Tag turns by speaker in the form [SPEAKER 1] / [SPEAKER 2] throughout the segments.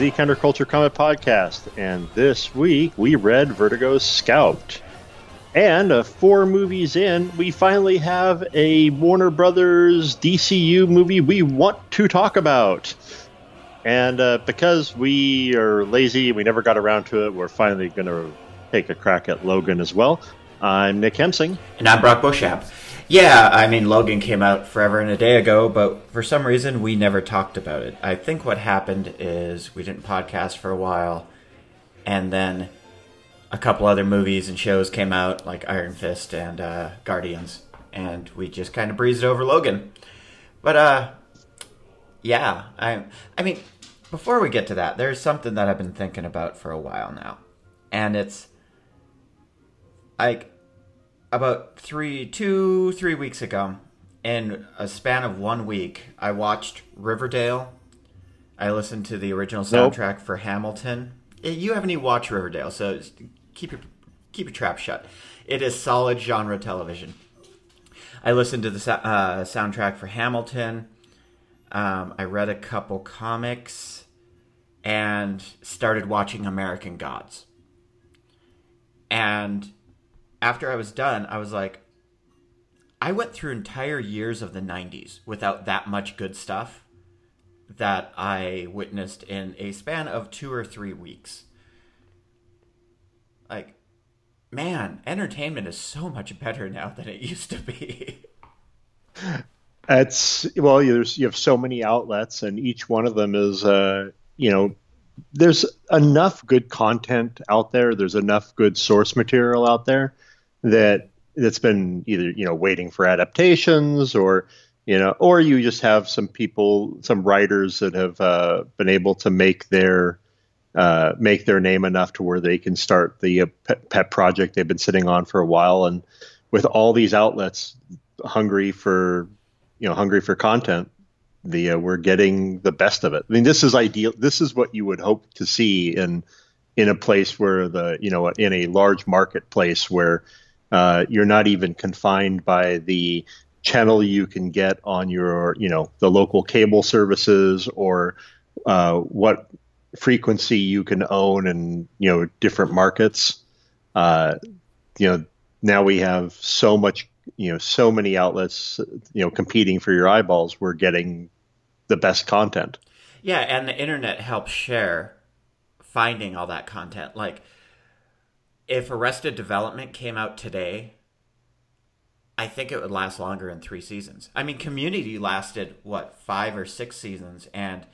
[SPEAKER 1] the Counterculture Comic Podcast, and this week we read Vertigo's Scalped. And uh, four movies in, we finally have a Warner Brothers DCU movie we want to talk about. And uh, because we are lazy, we never got around to it, we're finally going to take a crack at Logan as well. I'm Nick Hemsing.
[SPEAKER 2] And I'm Brock Bushap. Yeah, I mean, Logan came out forever and a day ago, but for some reason we never talked about it. I think what happened is we didn't podcast for a while, and then a couple other movies and shows came out, like Iron Fist and uh, Guardians, and we just kind of breezed over Logan. But, uh, yeah, I, I mean, before we get to that, there's something that I've been thinking about for a while now, and it's like about three, two, three weeks ago, in a span of one week, I watched Riverdale. I listened to the original soundtrack nope. for Hamilton. Eh, you haven't even watched Riverdale, so keep your keep your trap shut. It is solid genre television. I listened to the uh, soundtrack for Hamilton. Um, I read a couple comics and started watching American Gods. And after I was done, I was like, I went through entire years of the 90s without that much good stuff that I witnessed in a span of two or three weeks. Like, man, entertainment is so much better now than it used to be.
[SPEAKER 1] It's well, there's you have so many outlets, and each one of them is, uh, you know, there's enough good content out there. There's enough good source material out there that that's been either you know waiting for adaptations or you know or you just have some people some writers that have uh, been able to make their uh, make their name enough to where they can start the uh, pet, pet, project they've been sitting on for a while. And with all these outlets hungry for you know hungry for content the uh, we're getting the best of it. I mean this is ideal this is what you would hope to see in in a place where the you know in a large marketplace where uh, you're not even confined by the channel you can get on your, you know, the local cable services or uh, what frequency you can own in, you know, different markets. Uh, you know, now we have so much, you know, so many outlets, you know, competing for your eyeballs. We're getting the best content.
[SPEAKER 2] Yeah, and the internet helps share finding all that content. Like if Arrested Development came out today, I think it would last longer in three seasons. I mean, Community lasted what five or six seasons, and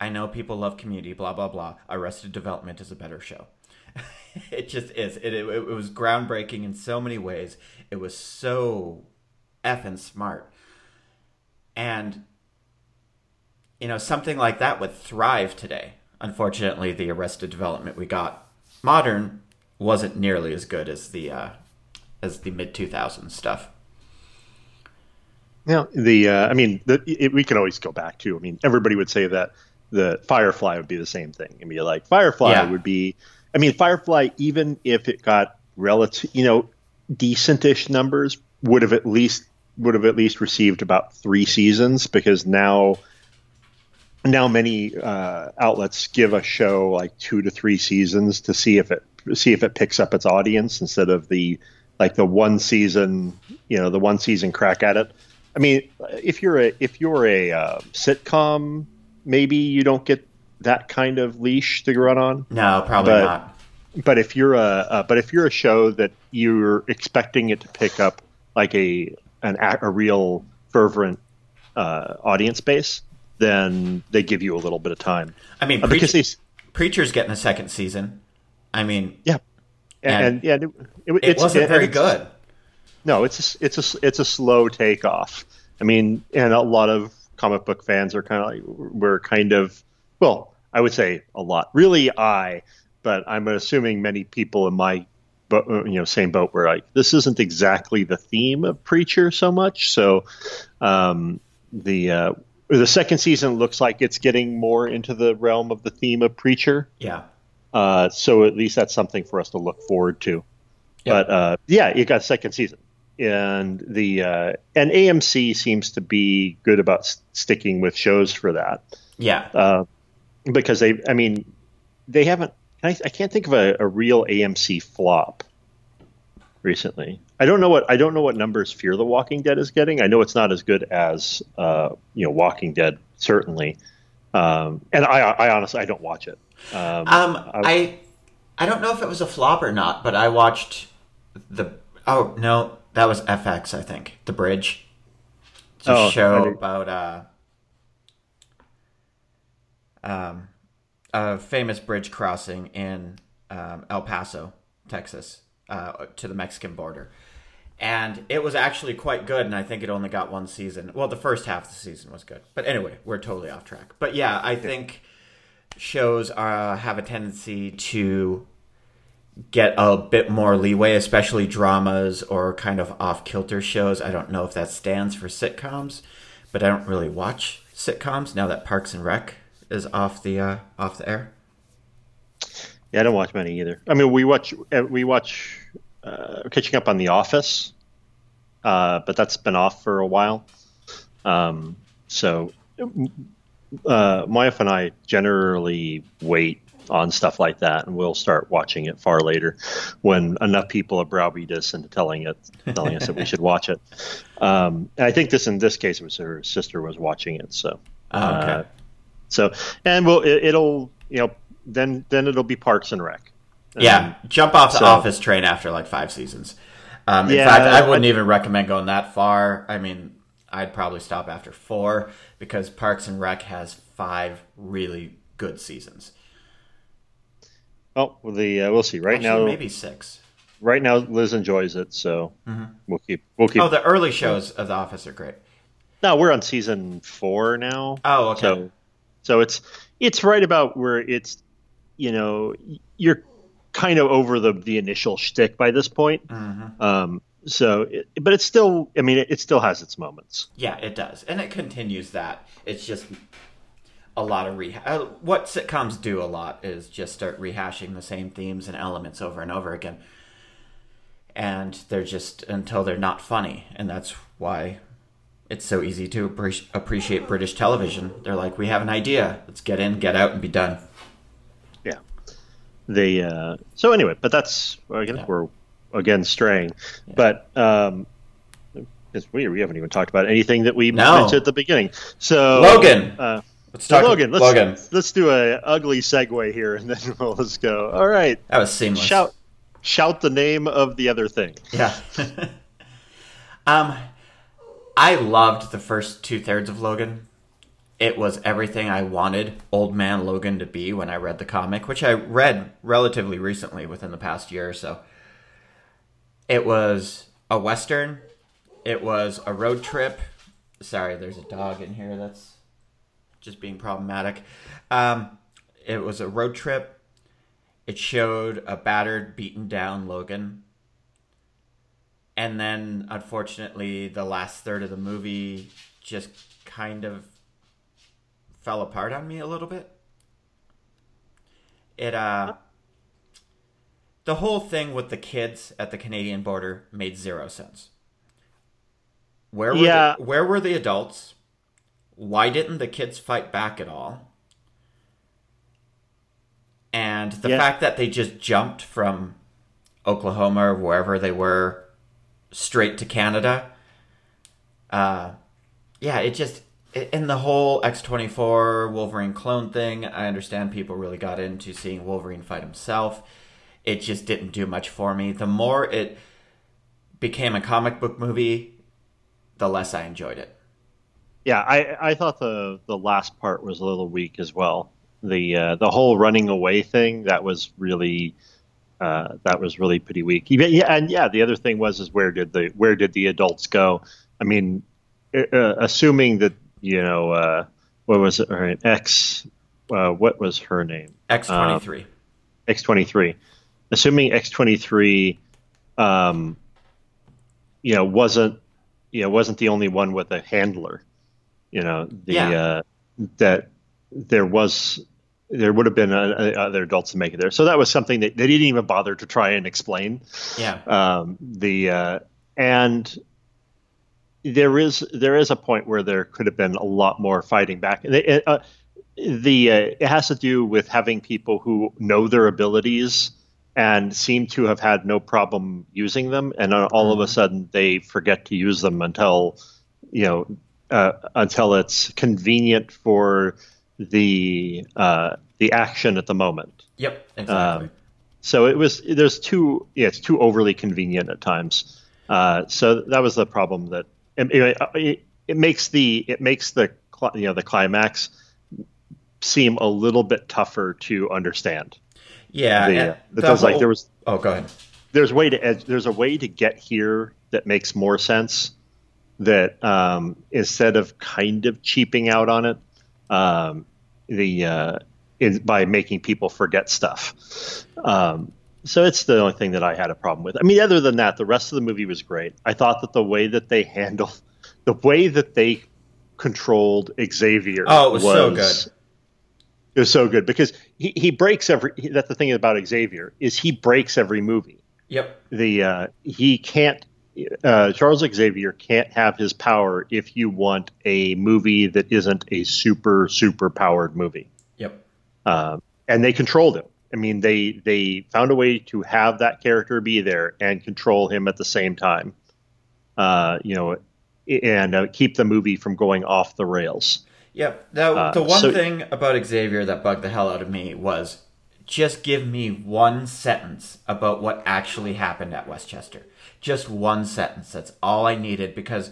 [SPEAKER 2] I know people love Community. Blah blah blah. Arrested Development is a better show. it just is. It, it, it was groundbreaking in so many ways. It was so effing smart, and you know something like that would thrive today. Unfortunately, the Arrested Development we got modern wasn't nearly as good as the uh, as the mid 2000s stuff.
[SPEAKER 1] Yeah, the uh, I mean, the, it, we can always go back to. I mean, everybody would say that the Firefly would be the same thing. I mean, like Firefly yeah. would be. I mean, Firefly, even if it got relative, you know, decentish numbers, would have at least would have at least received about three seasons because now now many uh, outlets give a show like two to three seasons to see if it see if it picks up its audience instead of the like the one season you know the one season crack at it. I mean, if you're a if you're a uh, sitcom, maybe you don't get that kind of leash to run on.
[SPEAKER 2] No, probably but, not.
[SPEAKER 1] But if you're a uh, but if you're a show that you're expecting it to pick up like a an a real fervent uh, audience base, then they give you a little bit of time.
[SPEAKER 2] I mean, uh, because they, Preacher's getting a second season. I mean,
[SPEAKER 1] yeah, and, and yeah, it,
[SPEAKER 2] it, it wasn't very good.
[SPEAKER 1] No, it's a, it's a it's a slow takeoff. I mean, and a lot of comic book fans are kind of like we're kind of well, I would say a lot. Really, I, but I'm assuming many people in my but you know same boat where like this isn't exactly the theme of Preacher so much. So um, the uh, the second season looks like it's getting more into the realm of the theme of Preacher.
[SPEAKER 2] Yeah.
[SPEAKER 1] Uh, so at least that's something for us to look forward to. But uh, yeah, it got second season, and the uh, and AMC seems to be good about s- sticking with shows for that.
[SPEAKER 2] Yeah,
[SPEAKER 1] uh, because they, I mean, they haven't. I, I can't think of a, a real AMC flop recently. I don't know what I don't know what numbers Fear the Walking Dead is getting. I know it's not as good as uh, you know Walking Dead certainly, um, and I, I honestly I don't watch it.
[SPEAKER 2] Um, um, I I don't know if it was a flop or not, but I watched the oh no that was FX I think. The bridge. It's a oh, show about uh, um, a famous bridge crossing in um, El Paso, Texas, uh, to the Mexican border. And it was actually quite good and i think it only got one season. Well the first half of the season was good. But anyway we're totally off track. But yeah i think shows uh, have a tendency to get a bit more leeway especially dramas or kind of off-kilter shows. I don't know if that stands for sitcoms but i don't really watch sitcoms now that parks and rec is off the uh, off the air.
[SPEAKER 1] Yeah i don't watch many either. I mean we watch uh, we watch uh, catching up on The Office, uh, but that's been off for a while. Um, so uh, my wife and I generally wait on stuff like that, and we'll start watching it far later when enough people have browbeat us into telling it, telling us that we should watch it. Um, I think this in this case it was her sister was watching it, so.
[SPEAKER 2] Oh, okay.
[SPEAKER 1] Uh, so and we'll it, it'll you know then then it'll be Parks and Rec
[SPEAKER 2] yeah, um, jump off the so, Office train after like five seasons. Um, in yeah, fact, I wouldn't I, even recommend going that far. I mean, I'd probably stop after four because Parks and Rec has five really good seasons.
[SPEAKER 1] Oh, well, the uh, we'll see. Right Actually, now,
[SPEAKER 2] maybe six.
[SPEAKER 1] Right now, Liz enjoys it, so mm-hmm. we'll keep we'll keep.
[SPEAKER 2] Oh, the early shows of The Office are great.
[SPEAKER 1] No, we're on season four now.
[SPEAKER 2] Oh, okay.
[SPEAKER 1] So, so it's it's right about where it's you know you're kind of over the the initial shtick by this point. Mm-hmm. Um, so, it, but it's still, I mean, it, it, still has its moments.
[SPEAKER 2] Yeah, it does, and it continues that. It's just a lot of rehash. Uh, what sitcoms do a lot is just start rehashing the same themes and elements over and over again, and they're just until they're not funny, and that's why it's so easy to appreciate British television. They're like, we have an idea, let's get in, get out, and be done Yeah.
[SPEAKER 1] they uh, so anyway, but that's I guess yeah. we're again straying, yeah. but um, we we haven't even talked about anything that we no. mentioned at the beginning. So
[SPEAKER 2] Logan.
[SPEAKER 1] Uh, Let's talk Logan. Let's, Logan. Let's do a ugly segue here, and then we'll let's go. All right.
[SPEAKER 2] That was seamless.
[SPEAKER 1] Shout, shout the name of the other thing.
[SPEAKER 2] Yeah. um, I loved the first two thirds of Logan it was everything I wanted Old Man Logan to be when I read the comic, which I read relatively recently within the past year or so. It was a Western, it was a road trip. Sorry, there's a dog in here that's just being problematic. Um, it was a road trip. It showed a battered, beaten down Logan. And then, unfortunately, the last third of the movie just kind of fell apart on me a little bit. It uh the whole thing with the kids at the Canadian border made zero sense. Where were yeah. the, where were the adults? Why didn't the kids fight back at all? And the yeah. fact that they just jumped from Oklahoma or wherever they were straight to Canada. Uh, yeah, it just in the whole X24 Wolverine clone thing, I understand people really got into seeing Wolverine fight himself. It just didn't do much for me. The more it became a comic book movie, the less I enjoyed it.
[SPEAKER 1] Yeah, I, I thought the the last part was a little weak as well. The uh, the whole running away thing that was really uh, that was really pretty weak. Yeah, and yeah, the other thing was is where did the where did the adults go? I mean, uh, assuming that you know, uh, what was it? Her X, uh, what was her name?
[SPEAKER 2] X twenty three. Um,
[SPEAKER 1] X twenty three. Assuming X twenty three, um, you know, wasn't you know wasn't the only one with a handler. You know, the yeah. uh, that there was there would have been other adults to make it there. So that was something that they didn't even bother to try and explain.
[SPEAKER 2] Yeah.
[SPEAKER 1] Um, the uh, and there is there is a point where there could have been a lot more fighting back. They, uh, the uh, it has to do with having people who know their abilities and seem to have had no problem using them, and all of a mm-hmm. sudden they forget to use them until you know uh, until it's convenient for the uh, the action at the moment.
[SPEAKER 2] Yep, exactly. Um,
[SPEAKER 1] so it was there's too yeah it's too overly convenient at times. Uh, so that was the problem that it, it, it, makes the it makes the you know the climax seem a little bit tougher to understand.
[SPEAKER 2] Yeah,
[SPEAKER 1] the, because whole, like there was
[SPEAKER 2] oh go ahead.
[SPEAKER 1] There's way to there's a way to get here that makes more sense. That um, instead of kind of cheaping out on it, um, the uh, is by making people forget stuff. Um, so it's the only thing that I had a problem with. I mean, other than that, the rest of the movie was great. I thought that the way that they handled, the way that they controlled Xavier,
[SPEAKER 2] oh, it was, was so good.
[SPEAKER 1] It was so good because he, he breaks every. That's the thing about Xavier is he breaks every movie.
[SPEAKER 2] Yep.
[SPEAKER 1] The uh, he can't. Uh, Charles Xavier can't have his power if you want a movie that isn't a super super powered movie. Yep. Um, and they controlled him. I mean, they they found a way to have that character be there and control him at the same time. Uh, you know, and uh, keep the movie from going off the rails.
[SPEAKER 2] Yep. Now, uh, the one so, thing about Xavier that bugged the hell out of me was just give me one sentence about what actually happened at Westchester. Just one sentence. That's all I needed because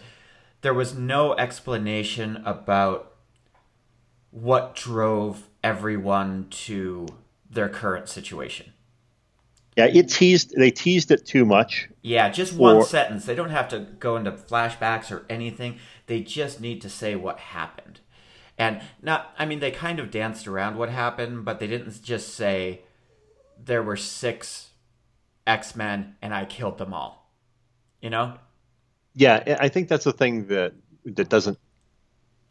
[SPEAKER 2] there was no explanation about what drove everyone to their current situation.
[SPEAKER 1] Yeah, it teased. They teased it too much.
[SPEAKER 2] Yeah, just one sentence. They don't have to go into flashbacks or anything. They just need to say what happened. And not, I mean, they kind of danced around what happened, but they didn't just say there were six X Men and I killed them all. You know?
[SPEAKER 1] Yeah, I think that's the thing that that doesn't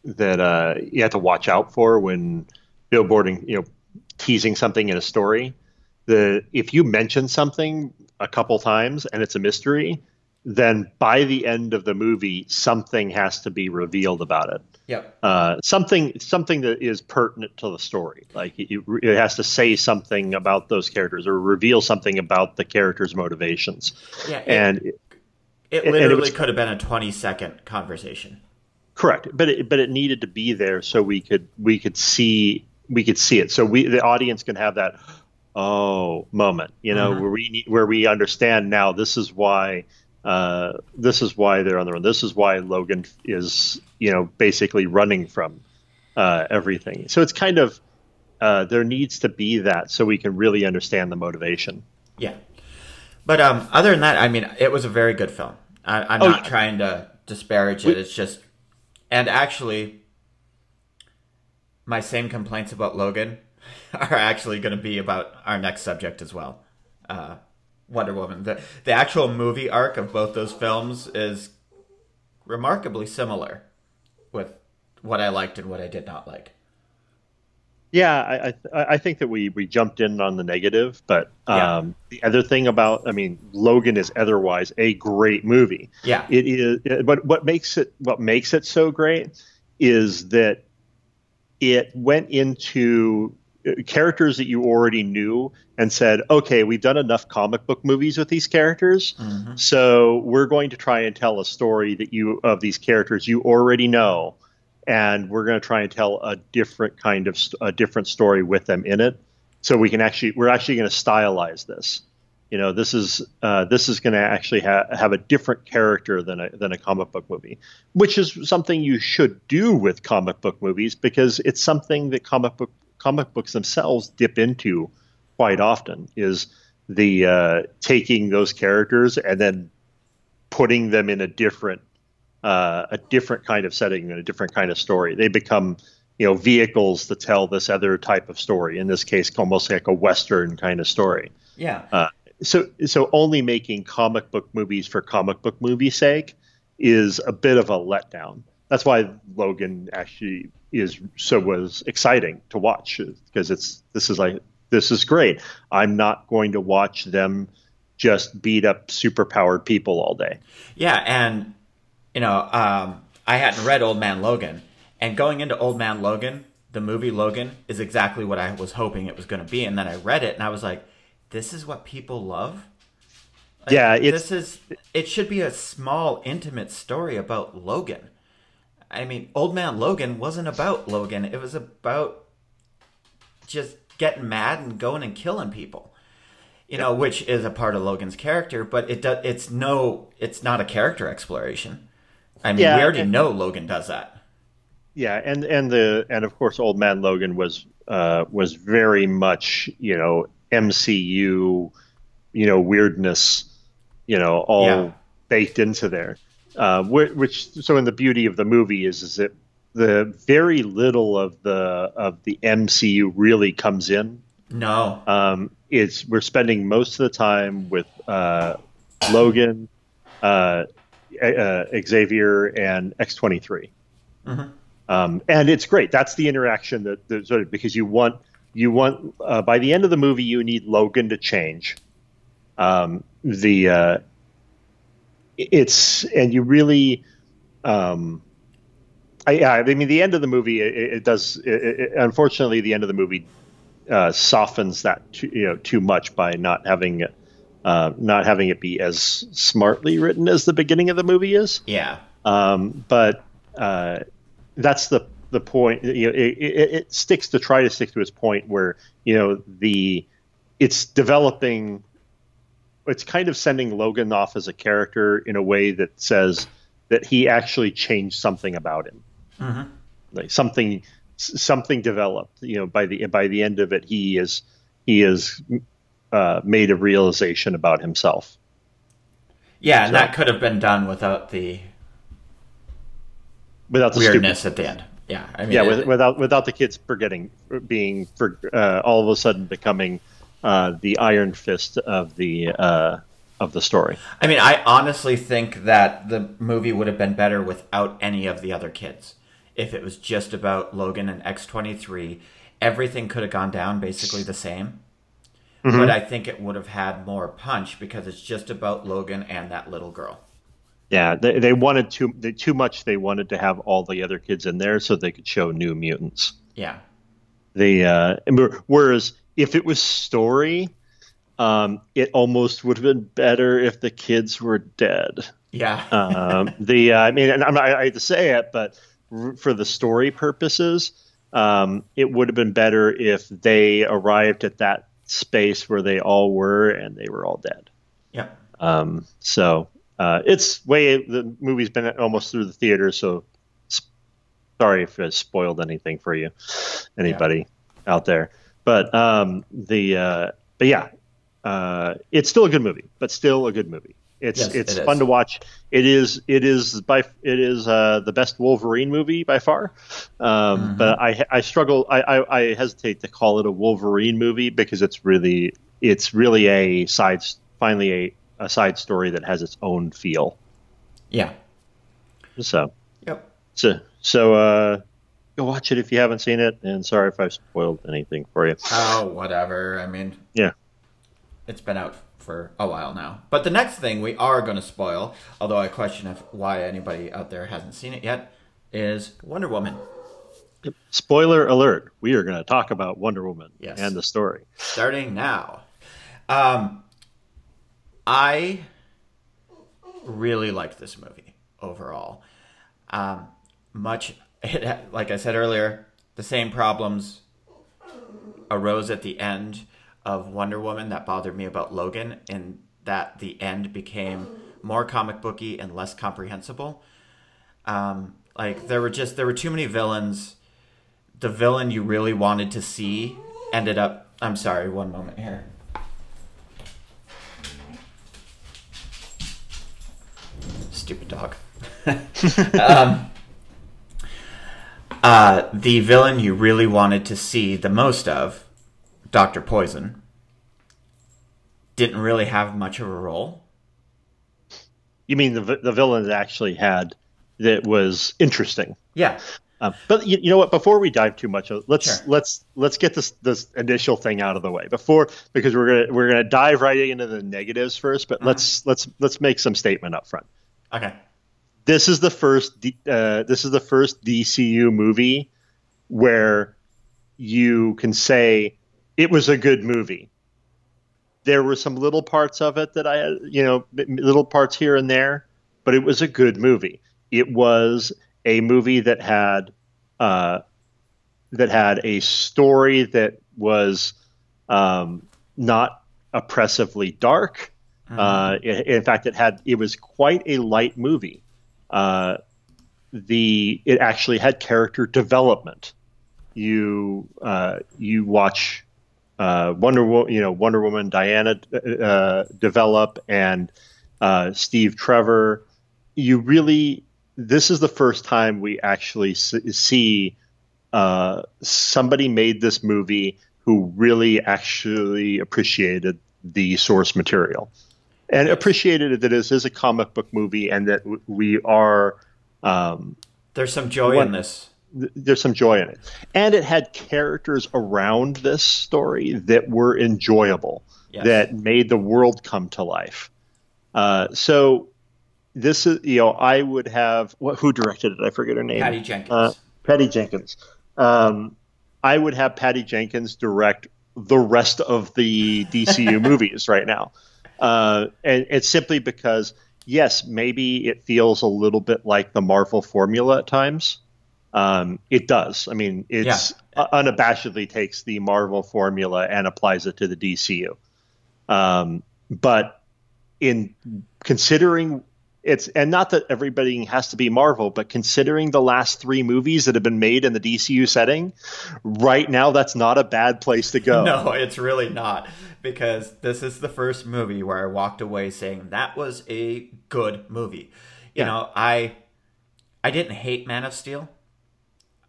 [SPEAKER 1] that uh, you have to watch out for when billboarding, you know, teasing something in a story. The if you mention something a couple times and it's a mystery, then by the end of the movie, something has to be revealed about it.
[SPEAKER 2] Yep.
[SPEAKER 1] Uh, something something that is pertinent to the story. Like it, it, has to say something about those characters or reveal something about the characters' motivations.
[SPEAKER 2] Yeah. It, and it, it literally could have been a twenty second conversation.
[SPEAKER 1] Correct, but it, but it needed to be there so we could we could see we could see it. So we the audience can have that oh moment, you know, mm-hmm. where we where we understand now this is why uh, this is why they're on the run. This is why Logan is you know basically running from uh, everything. So it's kind of uh, there needs to be that so we can really understand the motivation.
[SPEAKER 2] Yeah, but um, other than that, I mean, it was a very good film. I, am oh, not yeah. trying to disparage it. We, it's just, and actually, my same complaints about Logan are actually going to be about our next subject as well. Uh, Wonder Woman. The the actual movie arc of both those films is remarkably similar with what I liked and what I did not like.
[SPEAKER 1] Yeah, I I, I think that we, we jumped in on the negative, but um, yeah. the other thing about I mean Logan is otherwise a great movie.
[SPEAKER 2] Yeah,
[SPEAKER 1] it is. But what makes it what makes it so great is that it went into characters that you already knew and said, okay, we've done enough comic book movies with these characters, mm-hmm. so we're going to try and tell a story that you of these characters you already know, and we're going to try and tell a different kind of a different story with them in it. So we can actually we're actually going to stylize this you know this is uh, this is going to actually ha- have a different character than a than a comic book movie, which is something you should do with comic book movies because it's something that comic book comic books themselves dip into quite often is the uh, taking those characters and then putting them in a different uh, a different kind of setting and a different kind of story. They become you know vehicles to tell this other type of story. In this case, almost like a western kind of story.
[SPEAKER 2] Yeah.
[SPEAKER 1] Uh, so so only making comic book movies for comic book movie sake is a bit of a letdown. That's why Logan actually is so was exciting to watch because it's this is like this is great. I'm not going to watch them just beat up superpowered people all day.
[SPEAKER 2] Yeah, and you know, um, I hadn't read Old Man Logan, and going into Old Man Logan, the movie Logan is exactly what I was hoping it was going to be. And then I read it and I was like, this is what people love. Like,
[SPEAKER 1] Yeah, it's-
[SPEAKER 2] this is. It should be a small, intimate story about Logan. I mean, Old Man Logan wasn't about Logan. It was about just getting mad and going and killing people. You know, which is a part of Logan's character, but it does. It's no. It's not a character exploration. I mean,
[SPEAKER 1] Yeah,
[SPEAKER 2] we already
[SPEAKER 1] and-
[SPEAKER 2] know Logan does that.
[SPEAKER 1] Yeah, and and the and of course, Old Man Logan was uh, was very much you know MCU, you know weirdness, you know all
[SPEAKER 2] Yeah.
[SPEAKER 1] baked into there. Uh, whi- which so in the beauty of the movie is is that the very little of the of the MCU really comes in.
[SPEAKER 2] No.
[SPEAKER 1] Um, it's we're spending most of the time with uh, Logan, uh, uh, Xavier, and X twenty three. Um, and it's great. That's the interaction that, that sort of because you want you want uh, by the end of the movie you need Logan to change. Um, the uh, it's and you really, um, I, yeah, I mean the end of the movie it, it does. It, it, unfortunately, the end of the movie uh, softens that too, you know too much by not having it uh, not having it be as smartly written as the beginning of the movie is.
[SPEAKER 2] Yeah.
[SPEAKER 1] Um, but uh, that's the the point. You know, it, it sticks to try to stick to its point where you know the it's developing. It's kind of sending Logan off as a character in a way that says that he actually changed something about him, like something something developed. You know, by the by the end of it, he is he is uh, made a realization about himself.
[SPEAKER 2] Yeah, and
[SPEAKER 1] So-
[SPEAKER 2] that could have been done without the
[SPEAKER 1] Without the stupid
[SPEAKER 2] weirdness at the end. Yeah, I mean,
[SPEAKER 1] yeah,
[SPEAKER 2] it-
[SPEAKER 1] without without the kids forgetting being for uh, all of a sudden becoming uh, the Iron Fist of the uh, of the story.
[SPEAKER 2] I mean, I honestly think that the movie would have been better without any of the other kids. If it was just about Logan and X twenty three, everything could have gone down basically the same.
[SPEAKER 1] Mm-hmm.
[SPEAKER 2] But I think it would have had more punch because it's just about Logan and that little girl.
[SPEAKER 1] Yeah, they, they wanted too they, too much. They wanted to have all the other kids in there so they could show new mutants.
[SPEAKER 2] Yeah,
[SPEAKER 1] The uh, whereas if it was story, um, it almost would have been better if the kids were dead.
[SPEAKER 2] yeah,
[SPEAKER 1] um, the uh, I mean, and I'm not, I hate to say it, but r- for the story purposes, um, it would have been better if they arrived at that space where they all were and they were all dead.
[SPEAKER 2] yeah.
[SPEAKER 1] Um, so uh, it's way the movie's been almost through the theater, so s- sorry if it spoiled anything for you, anybody out there. But um, the uh, but yeah, uh, it's still a good movie, but still a good movie. It's
[SPEAKER 2] Yes,
[SPEAKER 1] it's
[SPEAKER 2] it is.
[SPEAKER 1] fun to watch. It is it is by it is uh, the best Wolverine movie by far. Um,
[SPEAKER 2] Mm-hmm.
[SPEAKER 1] But I I struggle I, I I hesitate to call it a Wolverine movie because it's really it's really a side finally a, a side story that has its own feel.
[SPEAKER 2] yeah.
[SPEAKER 1] So
[SPEAKER 2] Yep.
[SPEAKER 1] so so uh, go watch it if you haven't seen it. And sorry if I've spoiled anything for you.
[SPEAKER 2] Oh, whatever. I mean,
[SPEAKER 1] Yeah.
[SPEAKER 2] it's been out for a while now. But the next thing we are going to spoil, although I question if why anybody out there hasn't seen it yet, is Wonder Woman.
[SPEAKER 1] Spoiler alert: We are going to talk about Wonder Woman
[SPEAKER 2] Yes.
[SPEAKER 1] and the story.
[SPEAKER 2] starting now. Um, I really liked this movie overall. Um, much it, like I said earlier, the same problems arose at the end of Wonder Woman that bothered me about Logan, in that the end became more comic booky and less comprehensible. Um, like there were just there were too many villains. The villain you really wanted to see ended up. I'm sorry, one moment here. Stupid dog. um, uh, the villain you really wanted to see the most of, Doctor Poison, didn't really have much of a role.
[SPEAKER 1] You mean the the villain that actually had that was interesting?
[SPEAKER 2] Yeah,
[SPEAKER 1] Um, but you, you know what? Before we dive too much, uh, let's
[SPEAKER 2] Sure.
[SPEAKER 1] let's let's get this this initial thing out of the way before because we're gonna we're gonna dive right into the negatives first. But let's let's let's make some statement up front.
[SPEAKER 2] okay.
[SPEAKER 1] This is the first uh, this is the first DCU movie where you can say it was a good movie. There were some little parts of it that I, you know, little parts here and there, but it was a good movie. It was a movie that had uh, that had a story that was um, not oppressively dark. Mm-hmm. Uh, in fact, it had it was quite a light movie. Uh, the it actually had character development. You uh, you watch uh, Wonder you know Wonder Woman Diana uh, develop and uh, Steve Trevor. You really this is the first time we actually see uh, somebody made this movie who really actually appreciated the source material and appreciated that this is a comic book movie and that we are um,
[SPEAKER 2] there's some joy one, in this
[SPEAKER 1] there's some joy in it. And it had characters around this story that were enjoyable yes. that made the world come to life. Uh, so this is you know I would have what, who directed it? I forget her name.
[SPEAKER 2] Patty Jenkins. Uh,
[SPEAKER 1] Patty Jenkins. Um, I would have Patty Jenkins direct the rest of the DCU movies right now. Uh, and it's simply because, yes, maybe it feels a little bit like the Marvel formula at times. Um, it does. I mean, it's yeah. unabashedly takes the Marvel formula and applies it to the DCU. Um, but in considering it's and not that everybody has to be Marvel, but considering the last three movies that have been made in the DCU setting, right now that's not a bad place to go.
[SPEAKER 2] No, it's really not because this is the first movie where I walked away saying that was a good movie. You yeah. know, I I didn't hate Man of Steel,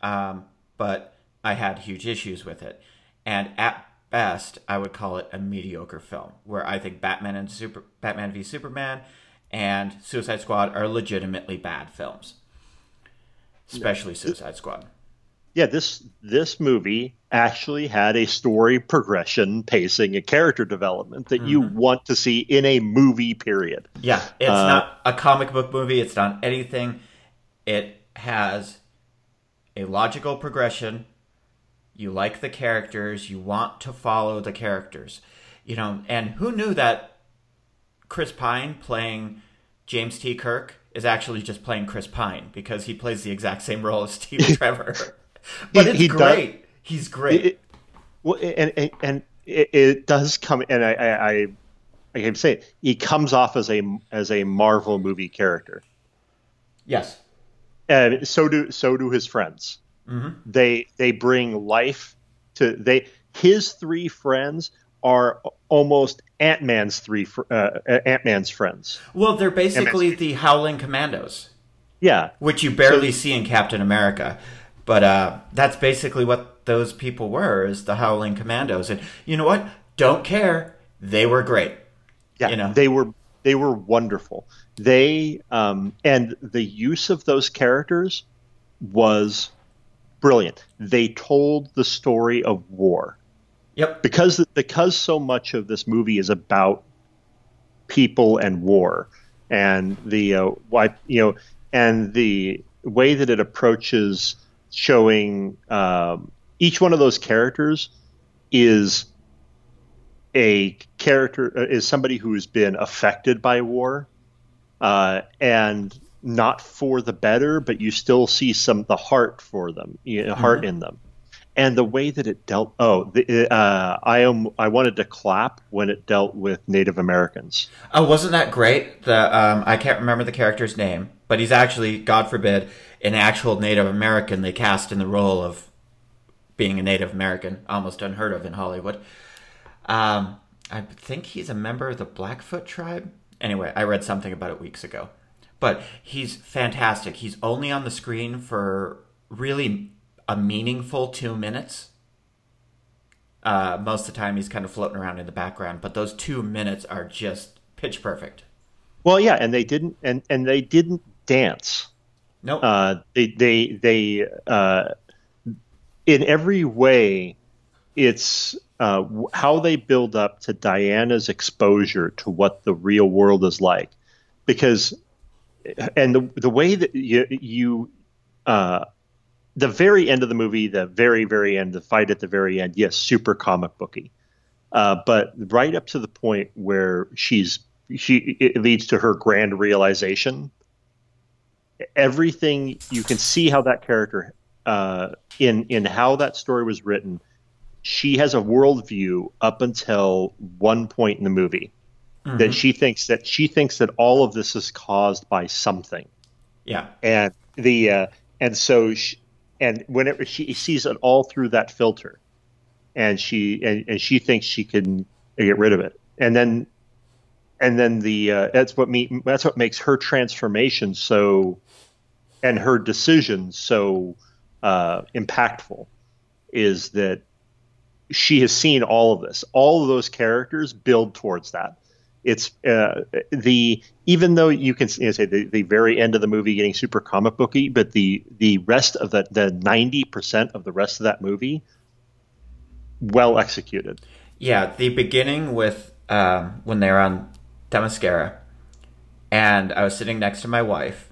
[SPEAKER 2] um, but I had huge issues with it, and at best, I would call it a mediocre film. Where I think Batman and Super Batman v Superman and Suicide Squad are legitimately bad films, especially Suicide Squad.
[SPEAKER 1] Yeah, this this movie actually had a story progression, pacing, and character development that mm-hmm. you want to see in a movie. Period.
[SPEAKER 2] Yeah, it's uh, not a comic book movie. It's not anything. It has a logical progression. You like the characters. You want to follow the characters. You know, and who knew that Chris Pine playing James T. Kirk is actually just playing Chris Pine because he plays the exact same role as Steve Trevor. But he, it's he great. Does, He's great. It,
[SPEAKER 1] well, and and it, it, does come, and I I I can say it, he comes off as a as a Marvel movie character.
[SPEAKER 2] Yes.
[SPEAKER 1] And so do so do his friends.
[SPEAKER 2] Mm-hmm.
[SPEAKER 1] They they bring life to they his three friends are almost Ant Man's three uh, Ant Man's friends.
[SPEAKER 2] Well, they're basically Ant-Man's the Howling Commandos.
[SPEAKER 1] Yeah,
[SPEAKER 2] which you barely so, see in Captain America, but uh, that's basically what those people were: is the Howling Commandos. And you know what? Don't care. They were great.
[SPEAKER 1] Yeah,
[SPEAKER 2] you know?
[SPEAKER 1] they were they were wonderful. They um, and the use of those characters was brilliant. They told the story of war
[SPEAKER 2] Yep.
[SPEAKER 1] Because because so much of this movie is about people and war and the uh, why you know and the way that it approaches showing um, each one of those characters is a character uh, is somebody who's been affected by war uh, and not for the better, but you still see some the heart for them, you know, heart mm-hmm. in them and the way that it dealt. Oh, the, uh, I am. I wanted to clap when it dealt with Native Americans.
[SPEAKER 2] Oh, wasn't that great? The um, I can't remember the character's name, but he's actually, God forbid, an actual Native American. They cast in the role of being a Native American, almost unheard of in Hollywood. Um, I think he's a member of the Blackfoot tribe. Anyway, I read something about it weeks ago. But he's fantastic. He's only on the screen for really a meaningful two minutes. Uh, most of the time, he's kind of floating around in the background, but those two minutes are just pitch perfect.
[SPEAKER 1] Well, yeah, and they didn't, and and they didn't dance.
[SPEAKER 2] No, nope.
[SPEAKER 1] uh, they they they uh, in every way, it's uh, how they build up to Diana's exposure to what the real world is like, because and the the way that you you uh, the very end of the movie, the very very end, the fight at the very end, yes, super comic booky. Uh, but right up to the point where she's she it leads to her grand realization. Everything you can see how that character uh, in in how that story was written, she has a worldview up until one point in the movie mm-hmm. that she thinks that she thinks that all of this is caused by something.
[SPEAKER 2] Yeah,
[SPEAKER 1] and the uh, and so she, and whenever she sees it all through that filter, and she and, and she thinks she can get rid of it, and then and then the uh, that's what me that's what makes her transformation so and her decision so uh, impactful is that she has seen all of this. All of those characters build towards that. It's uh, the even though you can you know, say the, the very end of the movie getting super comic booky, but the the rest of the the ninety percent of the rest of that movie well executed.
[SPEAKER 2] Yeah, the beginning with um, when they're on Themyscira, and I was sitting next to my wife,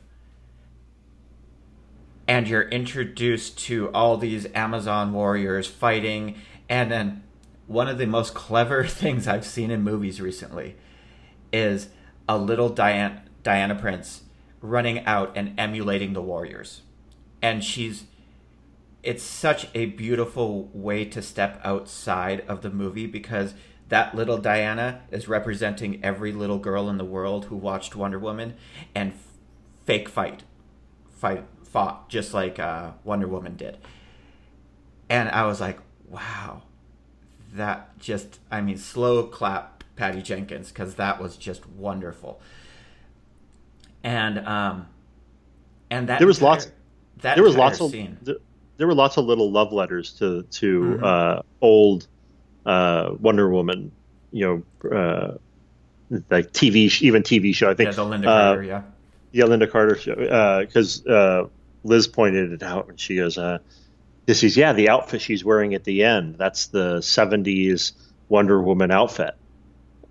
[SPEAKER 2] and you're introduced to all these Amazon warriors fighting, and then one of the most clever things I've seen in movies recently is a little Diana, Diana Prince running out and emulating the warriors. And she's it's such a beautiful way to step outside of the movie because that little Diana is representing every little girl in the world who watched Wonder Woman and f- fake fight fight fought just like uh, Wonder Woman did. And I was like, wow, that just, I mean, slow clap Patty Jenkins because that was just wonderful. And, um, and that
[SPEAKER 1] there was entire, lots, that there was lots of, there, there, were lots of little love letters to, to, mm-hmm. uh, old, uh, Wonder Woman, you know, uh, like TV, even TV show. I think
[SPEAKER 2] yeah, the Lynda Carter, uh, yeah,
[SPEAKER 1] yeah, Lynda Carter show. Because uh, uh, Liz pointed it out, and she goes, uh, "This is yeah, the outfit she's wearing at the end. That's the '70s Wonder Woman outfit."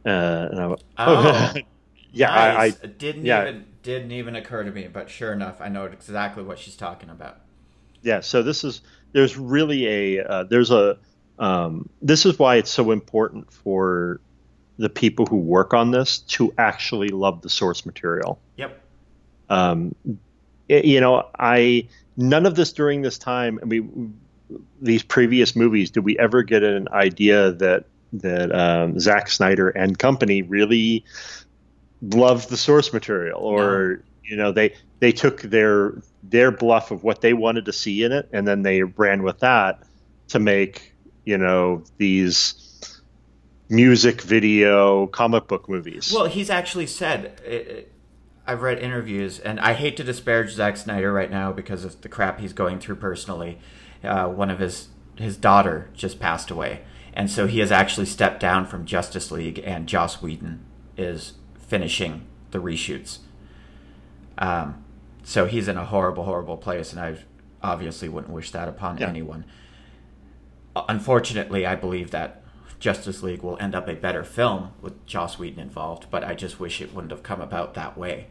[SPEAKER 1] Uh, and I
[SPEAKER 2] went, oh, yeah, nice. I, I didn't yeah. even didn't even occur to me, but sure enough, I know exactly what she's talking about.
[SPEAKER 1] Yeah, so this is there's really a uh, there's a um, this is why it's so important for the people who work on this to actually love the source material.
[SPEAKER 2] Yep.
[SPEAKER 1] Um, you know, I none of this during this time. I mean, these previous movies, did we ever get an idea that that um, Zack Snyder and company really loved the source material, or no. you know, they they took their their bluff of what they wanted to see in it, and then they ran with that to make you know these music video comic book movies.
[SPEAKER 2] Well, he's actually said I've read interviews, and I hate to disparage Zack Snyder right now because of the crap he's going through personally. Uh, one of his his daughter just passed away, and so he has actually stepped down from Justice League, and Joss Whedon is finishing the reshoots. Um, so he's in a horrible, horrible place, and I obviously wouldn't wish that upon yeah. anyone. Unfortunately, I believe that Justice League will end up a better film with Joss Whedon involved, but I just wish it wouldn't have come about that way.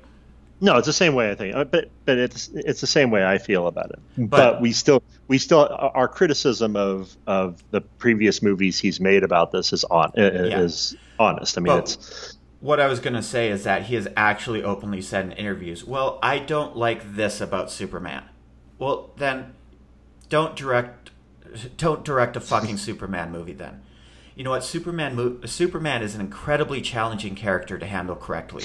[SPEAKER 1] No, it's the same way I think, uh, but but it's it's the same way I feel about it. But, but, we still we still our criticism of of the previous movies he's made about this is on yeah. is honest. I mean, but it's
[SPEAKER 2] what I was going to say is that he has actually openly said in interviews, "Well, I don't like this about Superman." Well, then don't direct don't direct a fucking Superman movie then you know what Superman Superman is an incredibly challenging character to handle correctly.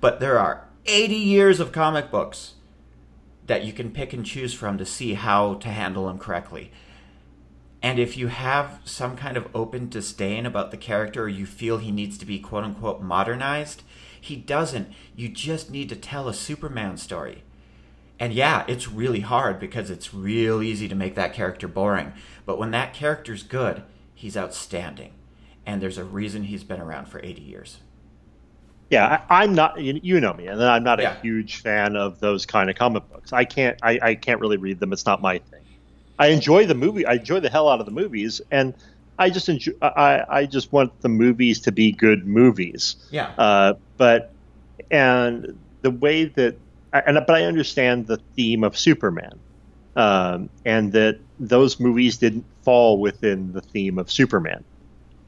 [SPEAKER 2] But there are 80 years of comic books that you can pick and choose from to see how to handle him correctly. And if you have some kind of open disdain about the character or you feel he needs to be quote unquote modernized, he doesn't. You just need to tell a Superman story. And yeah, it's really hard because it's real easy to make that character boring. But when that character's good, he's outstanding. And there's a reason he's been around for 80 years.
[SPEAKER 1] Yeah, I, am not. You, know me, and I'm not yeah. a huge fan of those kind of comic books. I can't. I, I can't really read them. It's not my thing. I enjoy the movie. I enjoy the hell out of the movies, and I just enjoy. I, I just want the movies to be good movies.
[SPEAKER 2] Yeah.
[SPEAKER 1] Uh, but and the way that, and but I understand the theme of Superman, um, and that those movies didn't fall within the theme of Superman.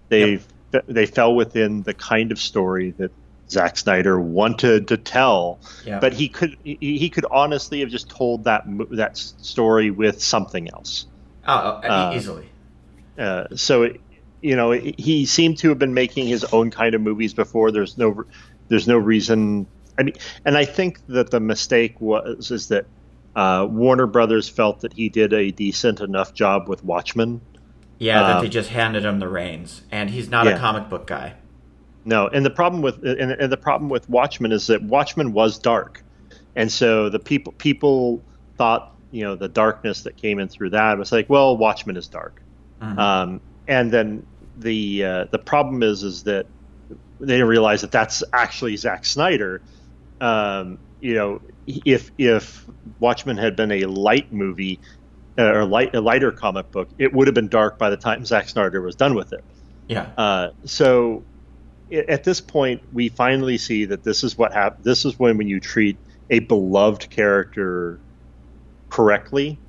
[SPEAKER 1] They yep. they fell within the kind of story that Zack Snyder wanted to tell, yep. but he could he, could honestly have just told that that story with something else.
[SPEAKER 2] Oh, uh, easily.
[SPEAKER 1] Uh, so, it, you know, he seemed to have been making his own kind of movies before. There's no there's no reason. I mean, and I think that the mistake was is that uh, Warner Brothers felt that he did a decent enough job with Watchmen.
[SPEAKER 2] Yeah, that um, they just handed him the reins, and he's not yeah. a comic book guy.
[SPEAKER 1] No, and the problem with and, and, the problem with Watchmen is that Watchmen was dark, and so the people people thought you know the darkness that came in through that was like, well, Watchmen is dark, mm-hmm. um, and then the uh, the problem is is that they didn't realize that that's actually Zack Snyder. Um, you know, if if Watchmen had been a light movie uh, or light a lighter comic book, it would have been dark by the time Zack Snyder was done with it.
[SPEAKER 2] Yeah.
[SPEAKER 1] Uh, so at this point, we finally see that this is what happens. This is when when you treat a beloved character correctly,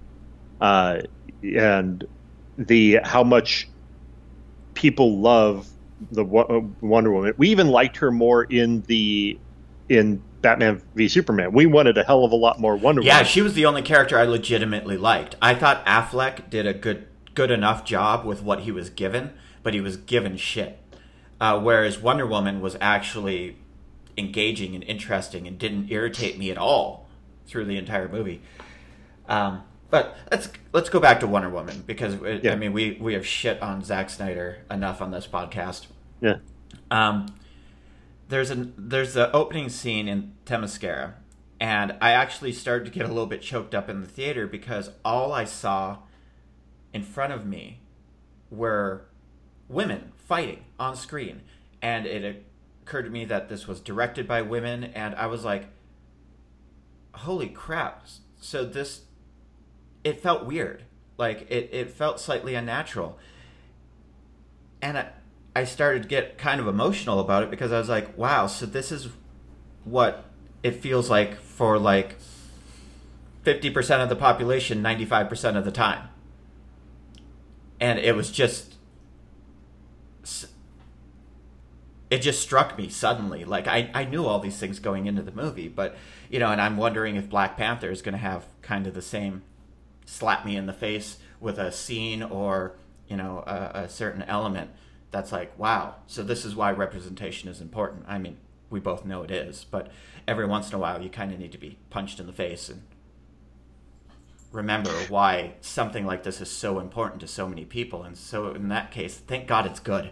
[SPEAKER 1] uh, and the how much people love the uh, Wonder Woman. We even liked her more in the in Batman v Superman. We wanted a hell of a lot more Wonder
[SPEAKER 2] yeah,
[SPEAKER 1] Woman.
[SPEAKER 2] Yeah, she was the only character I legitimately liked. I thought Affleck did a good good enough job with what he was given, but he was given shit. Uh, whereas Wonder Woman was actually engaging and interesting and didn't irritate me at all through the entire movie. Um, but let's let's go back to Wonder Woman because it, yeah. I mean we we have shit on Zack Snyder enough on this podcast.
[SPEAKER 1] Yeah.
[SPEAKER 2] Um, there's an there's the opening scene in Themyscira, and I actually started to get a little bit choked up in the theater because all I saw in front of me were women fighting on screen, and it occurred to me that this was directed by women, and I was like, "Holy crap!" So this it felt weird. Like it, it felt slightly unnatural. And I, I started to get kind of emotional about it because I was like, wow, so this is what it feels like for like 50% of the population 95% of the time. And it was just it just struck me suddenly. Like I, I knew all these things going into the movie, but you know, and I'm wondering if Black Panther is going to have kind of the same slap me in the face with a scene or you know a, a certain element that's like wow so this is why representation is important. I mean we both know it is but every once in a while you kind of need to be punched in the face and remember why something like this is so important to so many people. And so in that case thank god it's good.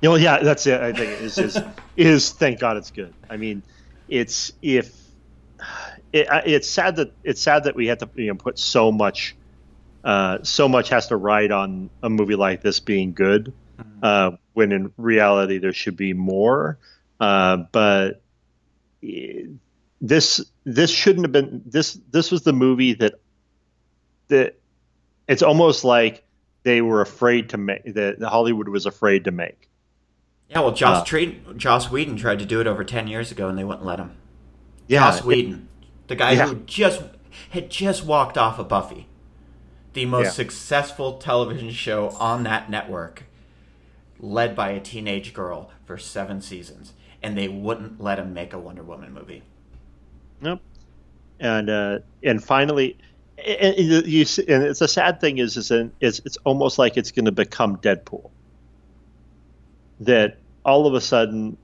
[SPEAKER 1] You know, yeah that's it. I think is is, is thank god it's good. I mean it's if it, it's sad that it's sad that we had to you know, put so much uh, so much has to ride on a movie like this being good. Uh, when in reality there should be more uh, but this this shouldn't have been this this was the movie that that it's almost like they were afraid to make that Hollywood was afraid to make.
[SPEAKER 2] Yeah, well, Joss, uh, Joss Whedon tried to do it over ten years ago, and they wouldn't let him. Yeah, Joss Whedon. The guy yeah. who just had just walked off of Buffy, the most yeah. successful television show on that network, led by a teenage girl for seven seasons, and they wouldn't let him make a Wonder Woman movie.
[SPEAKER 1] Nope. And uh, and finally, and, you, and it's a sad thing is is it's it's almost like it's going to become Deadpool. That all of a sudden,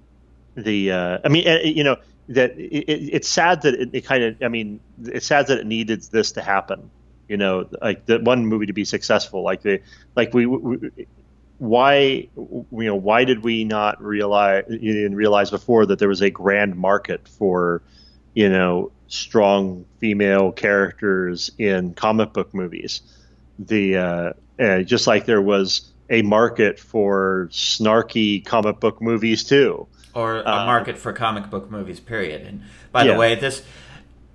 [SPEAKER 1] the uh, I mean, you know, that it, it's sad that it, it kind of i mean it's sad that it needed this to happen you know like that one movie to be successful like the like we, we why you know why did we not realize didn't realize before that there was a grand market for you know strong female characters in comic book movies the uh, uh, just like there was a market for snarky comic book movies too
[SPEAKER 2] or a uh, market for comic book movies. Period. And by yeah. the way, this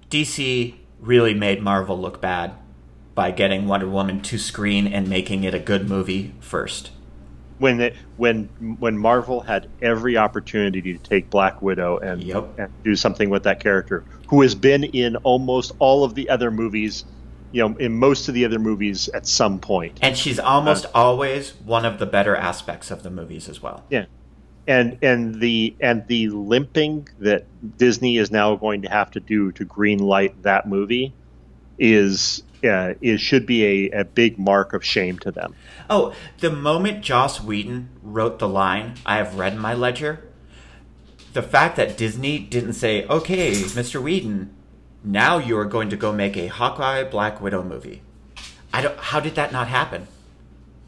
[SPEAKER 2] DC really made Marvel look bad by getting Wonder Woman to screen and making it a good movie first.
[SPEAKER 1] When it, when when Marvel had every opportunity to take Black Widow and,
[SPEAKER 2] yep.
[SPEAKER 1] and do something with that character, who has been in almost all of the other movies you know, in most of the other movies at some point.
[SPEAKER 2] And she's almost uh, always one of the better aspects of the movies as well.
[SPEAKER 1] Yeah. And and the and the limping that Disney is now going to have to do to green light that movie is uh, is should be a, a big mark of shame to them.
[SPEAKER 2] Oh, the moment Joss Whedon wrote the line, "I have read my ledger," the fact that Disney didn't say, "Okay, Mr. Whedon, now you are going to go make a Hawkeye Black Widow movie." I don't. How did that not happen?